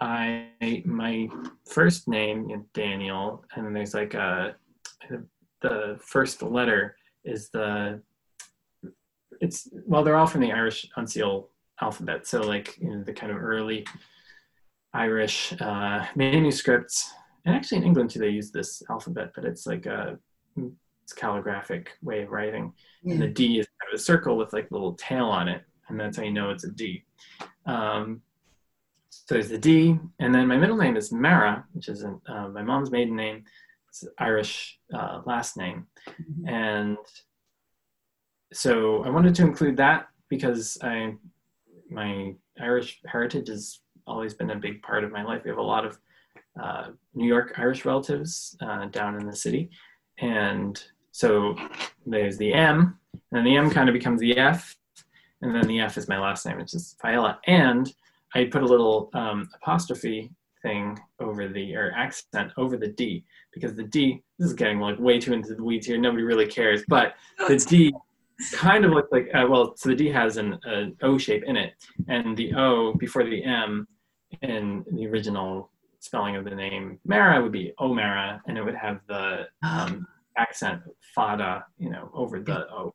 I my first name Daniel, and then there's like a the first letter is the it's well they're all from the Irish uncial alphabet, so like you know, the kind of early Irish uh, manuscripts, and actually in England too they use this alphabet, but it's like a it's calligraphic way of writing, yeah. and the D is a circle with like a little tail on it, and that's how you know it's a D. Um, so there's the D, and then my middle name is Mara, which is uh, my mom's maiden name. It's Irish uh, last name, mm-hmm. and so I wanted to include that because I my Irish heritage has always been a big part of my life. We have a lot of uh, New York Irish relatives uh, down in the city, and so there's the M, and the M kind of becomes the F, and then the F is my last name, which is Faiola. And I put a little um, apostrophe thing over the or accent over the D because the D this is getting like way too into the weeds here. Nobody really cares, but the D kind of looks like uh, well, so the D has an, an O shape in it, and the O before the M in the original spelling of the name Mara would be Omara, and it would have the um, accent Fada, you know, over the O.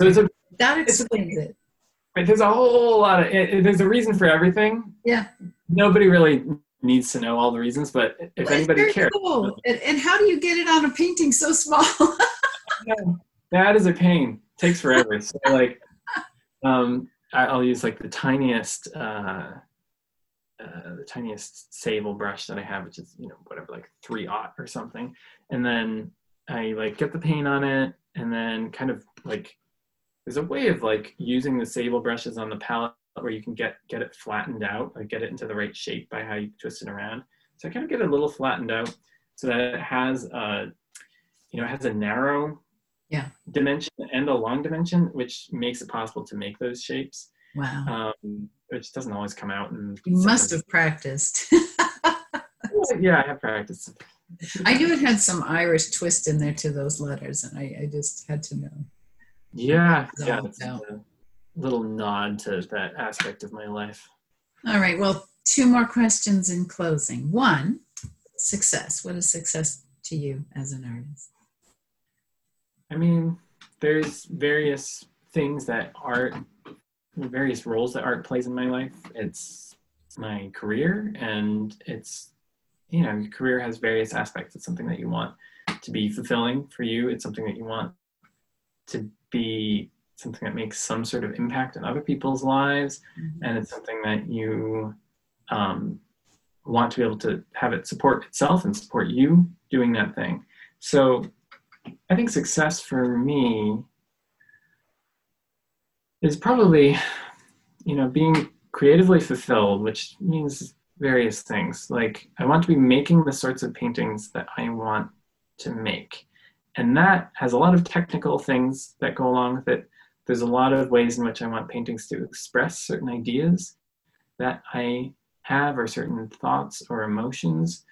Okay. So a, that explains it. Right, there's a whole lot of it, there's a reason for everything. Yeah. Nobody really needs to know all the reasons, but if well, anybody cares. Cool. And, and, how do you get it on a painting so small? that is a pain. It takes forever. so like, um, I'll use like the tiniest, uh, uh, the tiniest sable brush that I have, which is you know whatever like three aught or something, and then I like get the paint on it, and then kind of like there's a way of like using the sable brushes on the palette where you can get get it flattened out, like get it into the right shape by how you twist it around. So I kind of get it a little flattened out so that it has a, you know, it has a narrow yeah. dimension and a long dimension, which makes it possible to make those shapes. Wow. Um, which doesn't always come out. And you must have practiced. yeah, I have practiced. I knew it had some Irish twist in there to those letters, and I, I just had to know. Yeah, yeah, a little nod to that aspect of my life. All right. Well, two more questions in closing. One, success. What is success to you as an artist? I mean, there's various things that art, various roles that art plays in my life. It's my career, and it's you know, your career has various aspects. It's something that you want to be fulfilling for you. It's something that you want to be something that makes some sort of impact on other people's lives, mm-hmm. and it's something that you um, want to be able to have it support itself and support you doing that thing. So I think success for me is probably, you know, being creatively fulfilled, which means various things. Like I want to be making the sorts of paintings that I want to make. And that has a lot of technical things that go along with it. There's a lot of ways in which I want paintings to express certain ideas that I have or certain thoughts or emotions.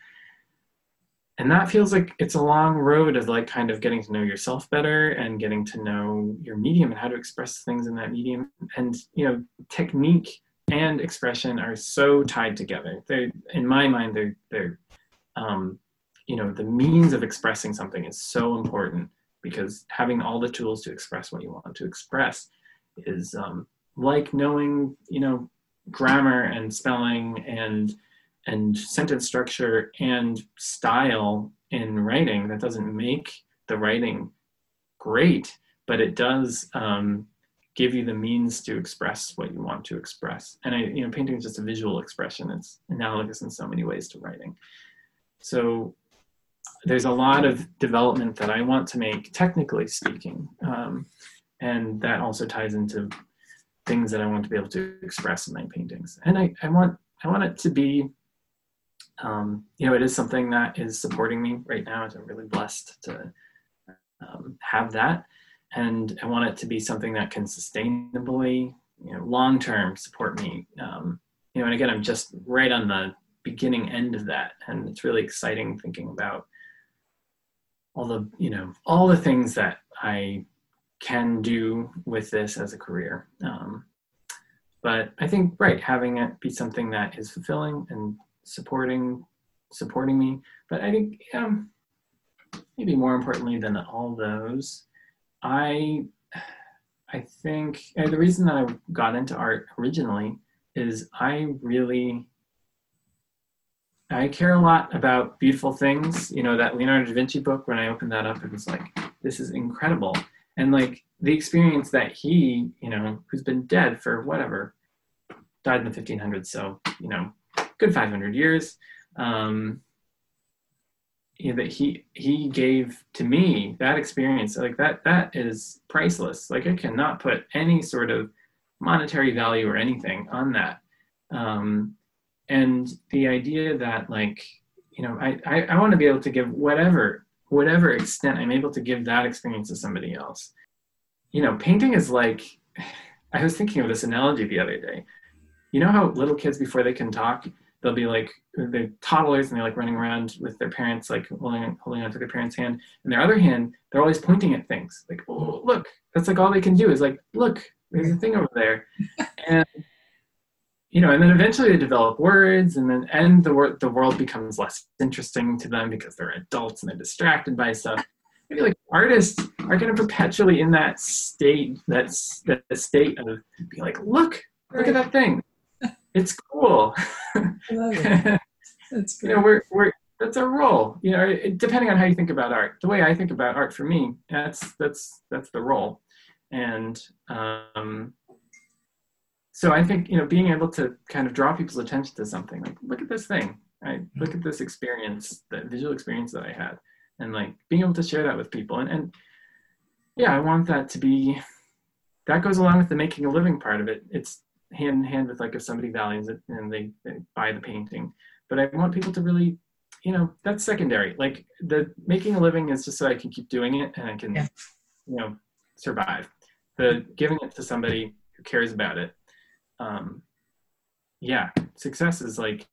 And that feels like it's a long road of like kind of getting to know yourself better and getting to know your medium and how to express things in that medium. And you know technique and expression are so tied together. They're in my mind they're they're um, you know the means of expressing something is so important because having all the tools to express what you want to express is um, like knowing you know grammar and spelling and and sentence structure and style in writing that doesn't make the writing great but it does um, give you the means to express what you want to express. And i you know painting is just a visual expression. It's analogous in so many ways to writing. So there's a lot of development that i want to make technically speaking um, and that also ties into things that i want to be able to express in my paintings and i, I want i want it to be um, you know, it is something that is supporting me right now. I'm really blessed to um, have that. And I want it to be something that can sustainably, you know, long term support me. Um, you know, and again, I'm just right on the beginning end of that. And it's really exciting thinking about all the, you know, all the things that I can do with this as a career. Um, but I think, right, having it be something that is fulfilling and supporting supporting me. But I think um, maybe more importantly than all those, I I think the reason that I got into art originally is I really I care a lot about beautiful things. You know, that Leonardo da Vinci book, when I opened that up, it was like, this is incredible. And like the experience that he, you know, who's been dead for whatever, died in the 1500s. So, you know, good 500 years um, you know, that he he gave to me that experience like that that is priceless like i cannot put any sort of monetary value or anything on that um, and the idea that like you know i i, I want to be able to give whatever whatever extent i'm able to give that experience to somebody else you know painting is like i was thinking of this analogy the other day you know how little kids before they can talk they'll be like they're toddlers and they're like running around with their parents like holding holding onto their parents' hand. And their other hand, they're always pointing at things. Like, oh look, that's like all they can do is like, look, there's a thing over there. and you know, and then eventually they develop words, and then and the world the world becomes less interesting to them because they're adults and they're distracted by stuff. I feel like artists are kind of perpetually in that state, that's that state of be like, look, look at that thing it's cool. it. That's great. you know, we're we're that's our role. You know, it, depending on how you think about art. The way I think about art for me, that's that's that's the role, and um, so I think you know being able to kind of draw people's attention to something like look at this thing, right? Mm-hmm. Look at this experience, the visual experience that I had, and like being able to share that with people, and and yeah, I want that to be. That goes along with the making a living part of it. It's hand in hand with like if somebody values it and they, they buy the painting. But I want people to really, you know, that's secondary. Like the making a living is just so I can keep doing it and I can, yeah. you know, survive. The giving it to somebody who cares about it. Um, yeah, success is like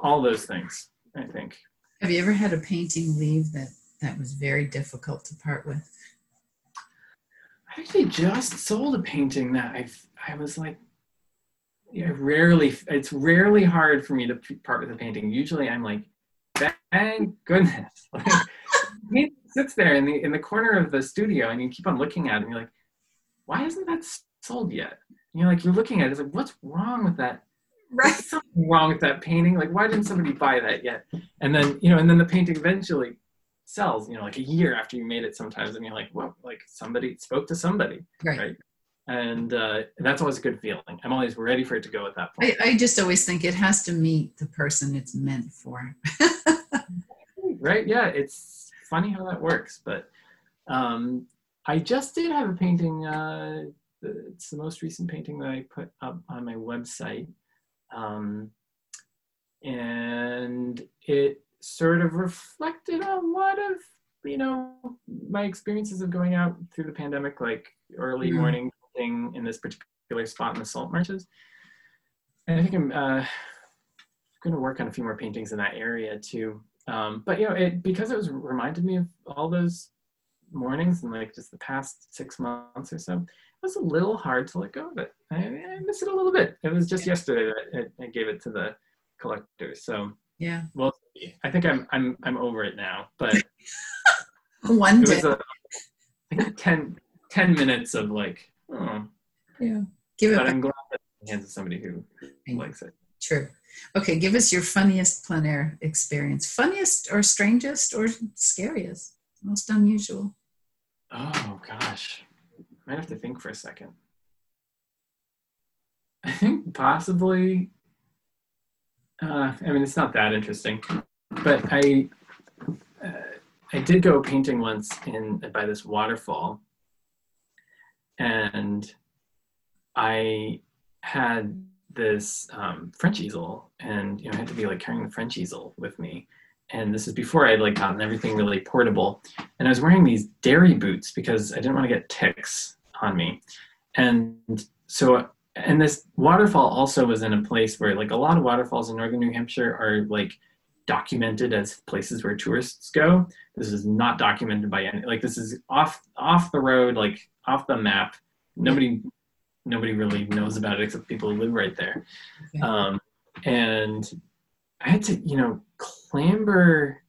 all those things. I think. Have you ever had a painting leave that that was very difficult to part with? I actually just sold a painting that I I was like yeah, rarely it's rarely hard for me to part with a painting. Usually I'm like, thank goodness. Like, he sits there in the in the corner of the studio and you keep on looking at it and you're like, why isn't that sold yet? And you're like, you're looking at it, it's like, what's wrong with that? Right. There's something wrong with that painting. Like, why didn't somebody buy that yet? And then, you know, and then the painting eventually sells, you know, like a year after you made it sometimes, and you're like, well, like somebody spoke to somebody. Right. right? and uh, that's always a good feeling. I'm always ready for it to go at that point. I, I just always think it has to meet the person it's meant for. right? Yeah, it's funny how that works, but Um, I just did have a painting. Uh, it's the most recent painting that I put up on my website, um, and it sort of reflected a lot of you know my experiences of going out through the pandemic, like early mm. morning thing in this particular spot in the salt marshes. And I think I'm uh, going to work on a few more paintings in that area too. Um, but you know, it because it was reminded me of all those mornings and like just the past six months or so, was a little hard to let go of it. I, I miss it a little bit. It was just yeah. yesterday that I, I gave it to the collector. So yeah, well, I think I'm I'm I'm over it now. But one day, a, think 10, 10 minutes of like, oh, yeah, give it. But I'm glad that it hands to somebody who likes it. True. Okay, give us your funniest plein air experience. Funniest or strangest or scariest? Most unusual. Oh gosh. I might have to think for a second. I think possibly uh, I mean it's not that interesting. But I uh, I did go painting once in by this waterfall and I had this um, French easel, and you know, I had to be like carrying the French easel with me. And this is before I had like gotten everything really portable. And I was wearing these dairy boots because I didn't want to get ticks on me. And so, and this waterfall also was in a place where like a lot of waterfalls in northern New Hampshire are like documented as places where tourists go. This is not documented by any like this is off off the road, like off the map. Nobody nobody really knows about it except people who live right there. Um, and I had to, you know, clamber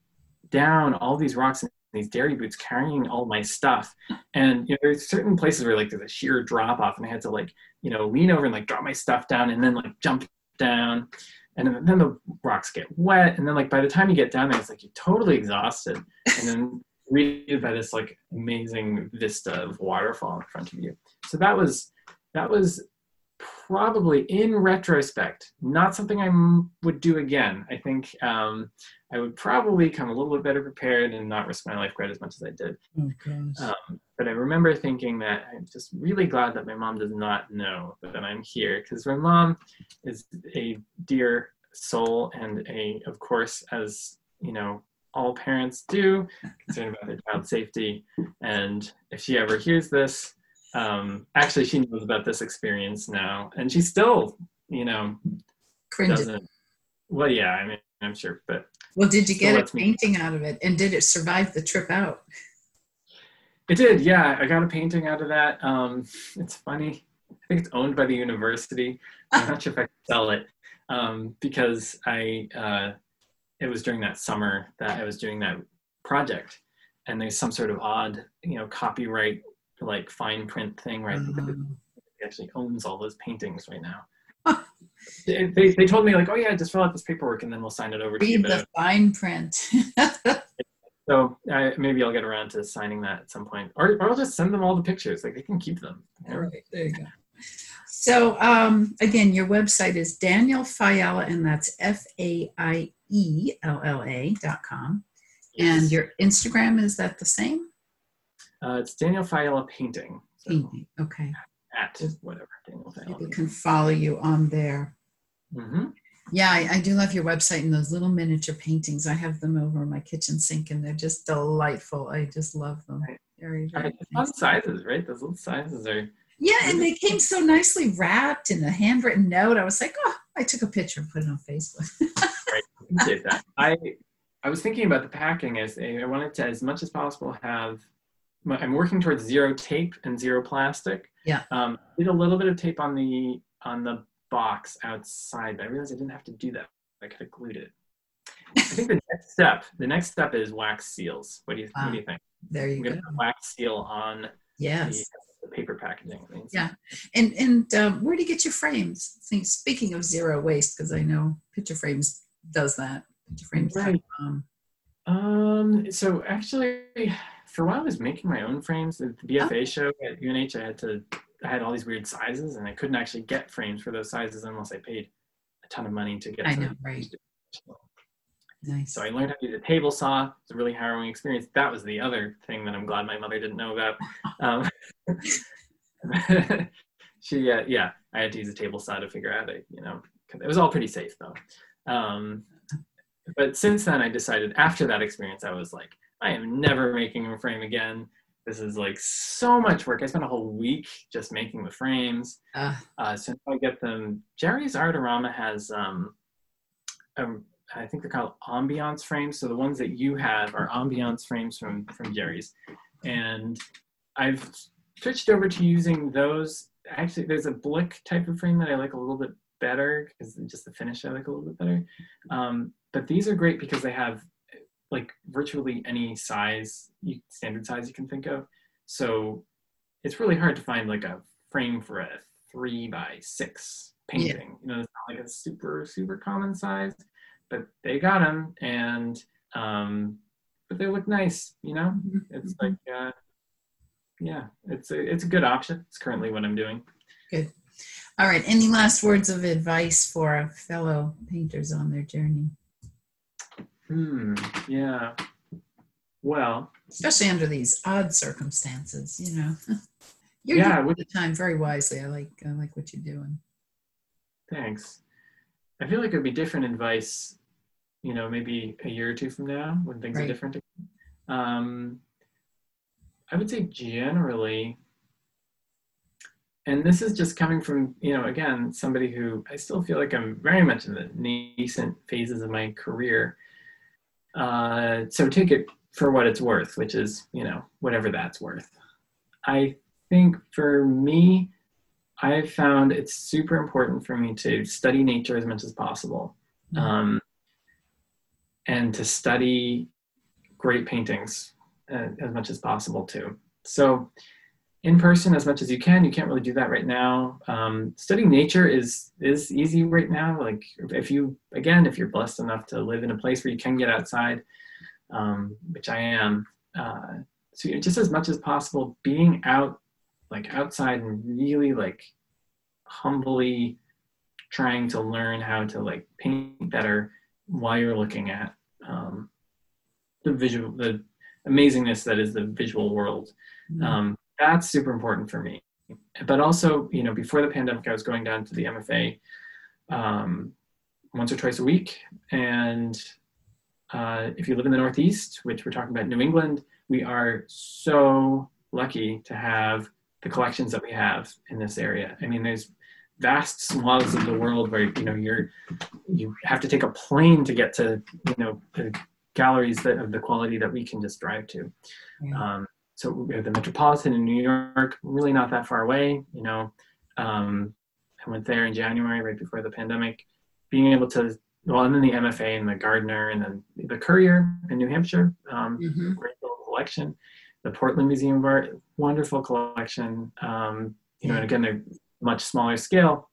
down all these rocks and these dairy boots carrying all my stuff. And you know, there's certain places where like there's a sheer drop off and I had to like, you know, lean over and like drop my stuff down and then like jump down. And then the rocks get wet. And then like by the time you get down there, it's like you're totally exhausted. And then greeted by this like amazing vista of waterfall in front of you. So that was that was probably in retrospect not something I would do again. I think um, I would probably come a little bit better prepared and not risk my life quite as much as I did. Oh, um, but I remember thinking that I'm just really glad that my mom does not know that I'm here because my mom is a dear soul and a, of course, as you know, all parents do, concerned about their child's safety. And if she ever hears this, um, actually she knows about this experience now and she still you know doesn't well yeah i mean i'm sure but well did you get a painting me. out of it and did it survive the trip out it did yeah i got a painting out of that um, it's funny i think it's owned by the university i'm not sure if i can sell it um, because i uh, it was during that summer that i was doing that project and there's some sort of odd you know copyright like fine print thing, right? Mm-hmm. He actually owns all those paintings right now. they, they, they told me like, oh yeah, just fill out this paperwork and then we'll sign it over Read to you. Read the fine print. so uh, maybe I'll get around to signing that at some point, or, or I'll just send them all the pictures. Like they can keep them. All right, there you go. So um, again, your website is Daniel Faiella, and that's F A I E L L A dot com. Yes. And your Instagram is that the same? Uh, it's Daniel Faiella Painting. So Painting, okay. At whatever, Daniel Faiella. People can follow you on there. Mm-hmm. Yeah, I, I, do love your website and those little miniature paintings. I have them over my kitchen sink and they're just delightful. I just love them. Right. Very, very. Fun sizes, right? Those little sizes are. Yeah, and they came so nicely wrapped in a handwritten note. I was like, oh, I took a picture and put it on Facebook. right, did that. I I was thinking about the packing as I wanted to, as much as possible, have I'm working towards zero tape and zero plastic. Yeah. Um, did a little bit of tape on the on the box outside, but I realized I didn't have to do that. I could have glued it. I think the next step, the next step is wax seals. What do you, wow. what do you think? There you I'm go. wax seal on yes. the, the paper packaging. Yeah. And and um, where do you get your frames? Speaking of zero waste, because I know Picture Frames does that. Picture Frames. Right. Um, so actually, for a while I was making my own frames. At the BFA oh. show at UNH, I had to, I had all these weird sizes, and I couldn't actually get frames for those sizes unless I paid a ton of money to get. I know, right? Nice. So I learned how to use a table saw. It's a really harrowing experience. That was the other thing that I'm glad my mother didn't know about. Um, she, uh, yeah, I had to use a table saw to figure out it. You know, it was all pretty safe though. Um, but since then, I decided after that experience, I was like, I am never making a frame again. This is like so much work. I spent a whole week just making the frames. Uh, Uh, so now I get them. Jerry's Artorama has, um, um, I think they're called ambiance frames. So the ones that you have are ambiance frames from from Jerry's, and I've switched over to using those. Actually, there's a Blick type of frame that I like a little bit better because just the finish I like a little bit better. Um, but these are great because they have like virtually any size, standard size you can think of. So it's really hard to find like a frame for a three by six painting. You know, it's not like a super super common size, but they got them, and um, but they look nice. You know, it's like uh, yeah, it's a it's a good option. It's currently what I'm doing. good. All right. Any last words of advice for fellow painters on their journey, Hmm. Yeah. Well, especially under these odd circumstances? You know, you're Yeah, doing with- the time very wisely. I like I like what you're doing. thanks. I feel like it would be different advice, you know, maybe a year or two from now when things Right. are different. Um, I would say generally, and this is just coming from, you know, again, somebody who I still feel like I'm very much in the nascent phases of my career. Uh, so take it for what it's worth, which is, you know, whatever that's worth. I think for me, I've found it's super important for me to study nature as much as possible. Mhm. Um, and to study great paintings uh, as much as possible too. So, in person as much as you can. You can't really do that right now. Um, studying nature is is easy right now. Like if you again, if you're blessed enough to live in a place where you can get outside, um, which I am. Uh, so just as much as possible, being out, like outside, and really like humbly trying to learn how to like paint better while you're looking at um, the visual, the amazingness that is the visual world. Mhm. Um, that's super important for me. But also, you know, before the pandemic, I was going down to the MFA um, once or twice a week. And uh, if you live in the Northeast, which we're talking about New England, we are so lucky to have the collections that we have in this area. I mean, there's vast swaths of the world where you know you're you have to take a plane to get to you know the galleries that of the quality that we can just drive to. Yeah. Um, so we have the Metropolitan in New York, really not that far away. You know, um, I went there in January, right before the pandemic. Being able to, well, and then the MFA and the Gardner, and then the Currier in New Hampshire, um, Mhm. great little collection. The Portland Museum of Art, wonderful collection. Um, you know, and again, they're much smaller scale,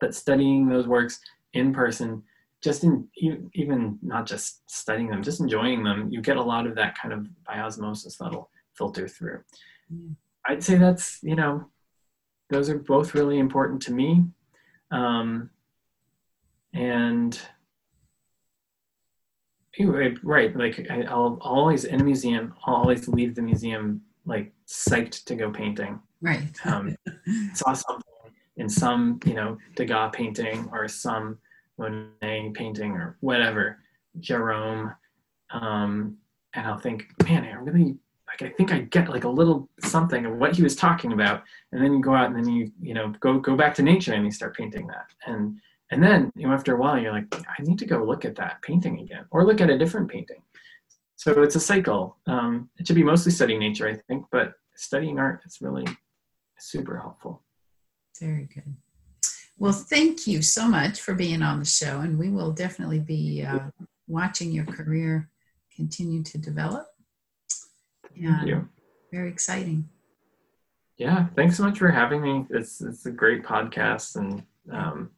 but studying those works in person, just in even, not just studying them, just enjoying them, you get a lot of that kind of by osmosis that'll filter through. Yeah. I'd say that's you know, those are both really important to me, um, and anyway, right, like I, I'll always in a museum, I'll always leave the museum like psyched to go painting. Right. Um, saw something in some, you know, Degas painting or some Monet painting or whatever, Jerome, um, and I'll think, man, I really like. I think I get like a little something of what he was talking about, and then you go out and then you, you know, go go back to nature and you start painting that, and and then you know after a while you're like, I need to go look at that painting again, or look at a different painting. So it's a cycle. Um, it should be mostly studying nature, I think, but studying art is really super helpful. Very good. Well, thank you so much for being on the show, and we will definitely be uh, watching your career continue to develop. Thank Yeah, you. very exciting. Yeah, thanks so much for having me. It's it's a great podcast, and um,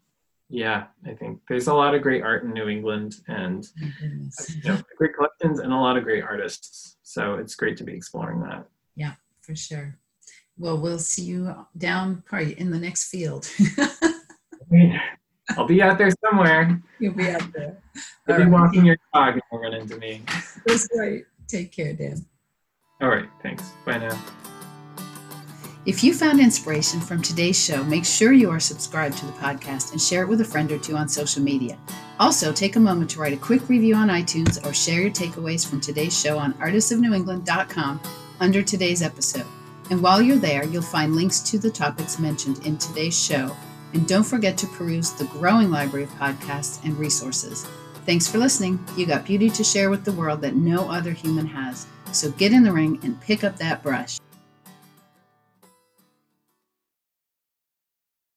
yeah, I think there's a lot of great art in New England, and you know, great collections and a lot of great artists. So it's great to be exploring that. Yeah, for sure. Well, we'll see you down probably in the next field. I'll be out there somewhere. You'll be out there. You'll be walking your dog and you'll run into me. That's right. Take care, Dan. All right. Thanks. Bye now. If you found inspiration from today's show, make sure you are subscribed to the podcast and share it with a friend or two on social media. Also, take a moment to write a quick review on iTunes or share your takeaways from today's show on artistsofnewengland.com under today's episode. And while you're there, you'll find links to the topics mentioned in today's show. And don't forget to peruse the growing library of podcasts and resources. Thanks for listening. You got beauty to share with the world that no other human has. So get in the ring and pick up that brush.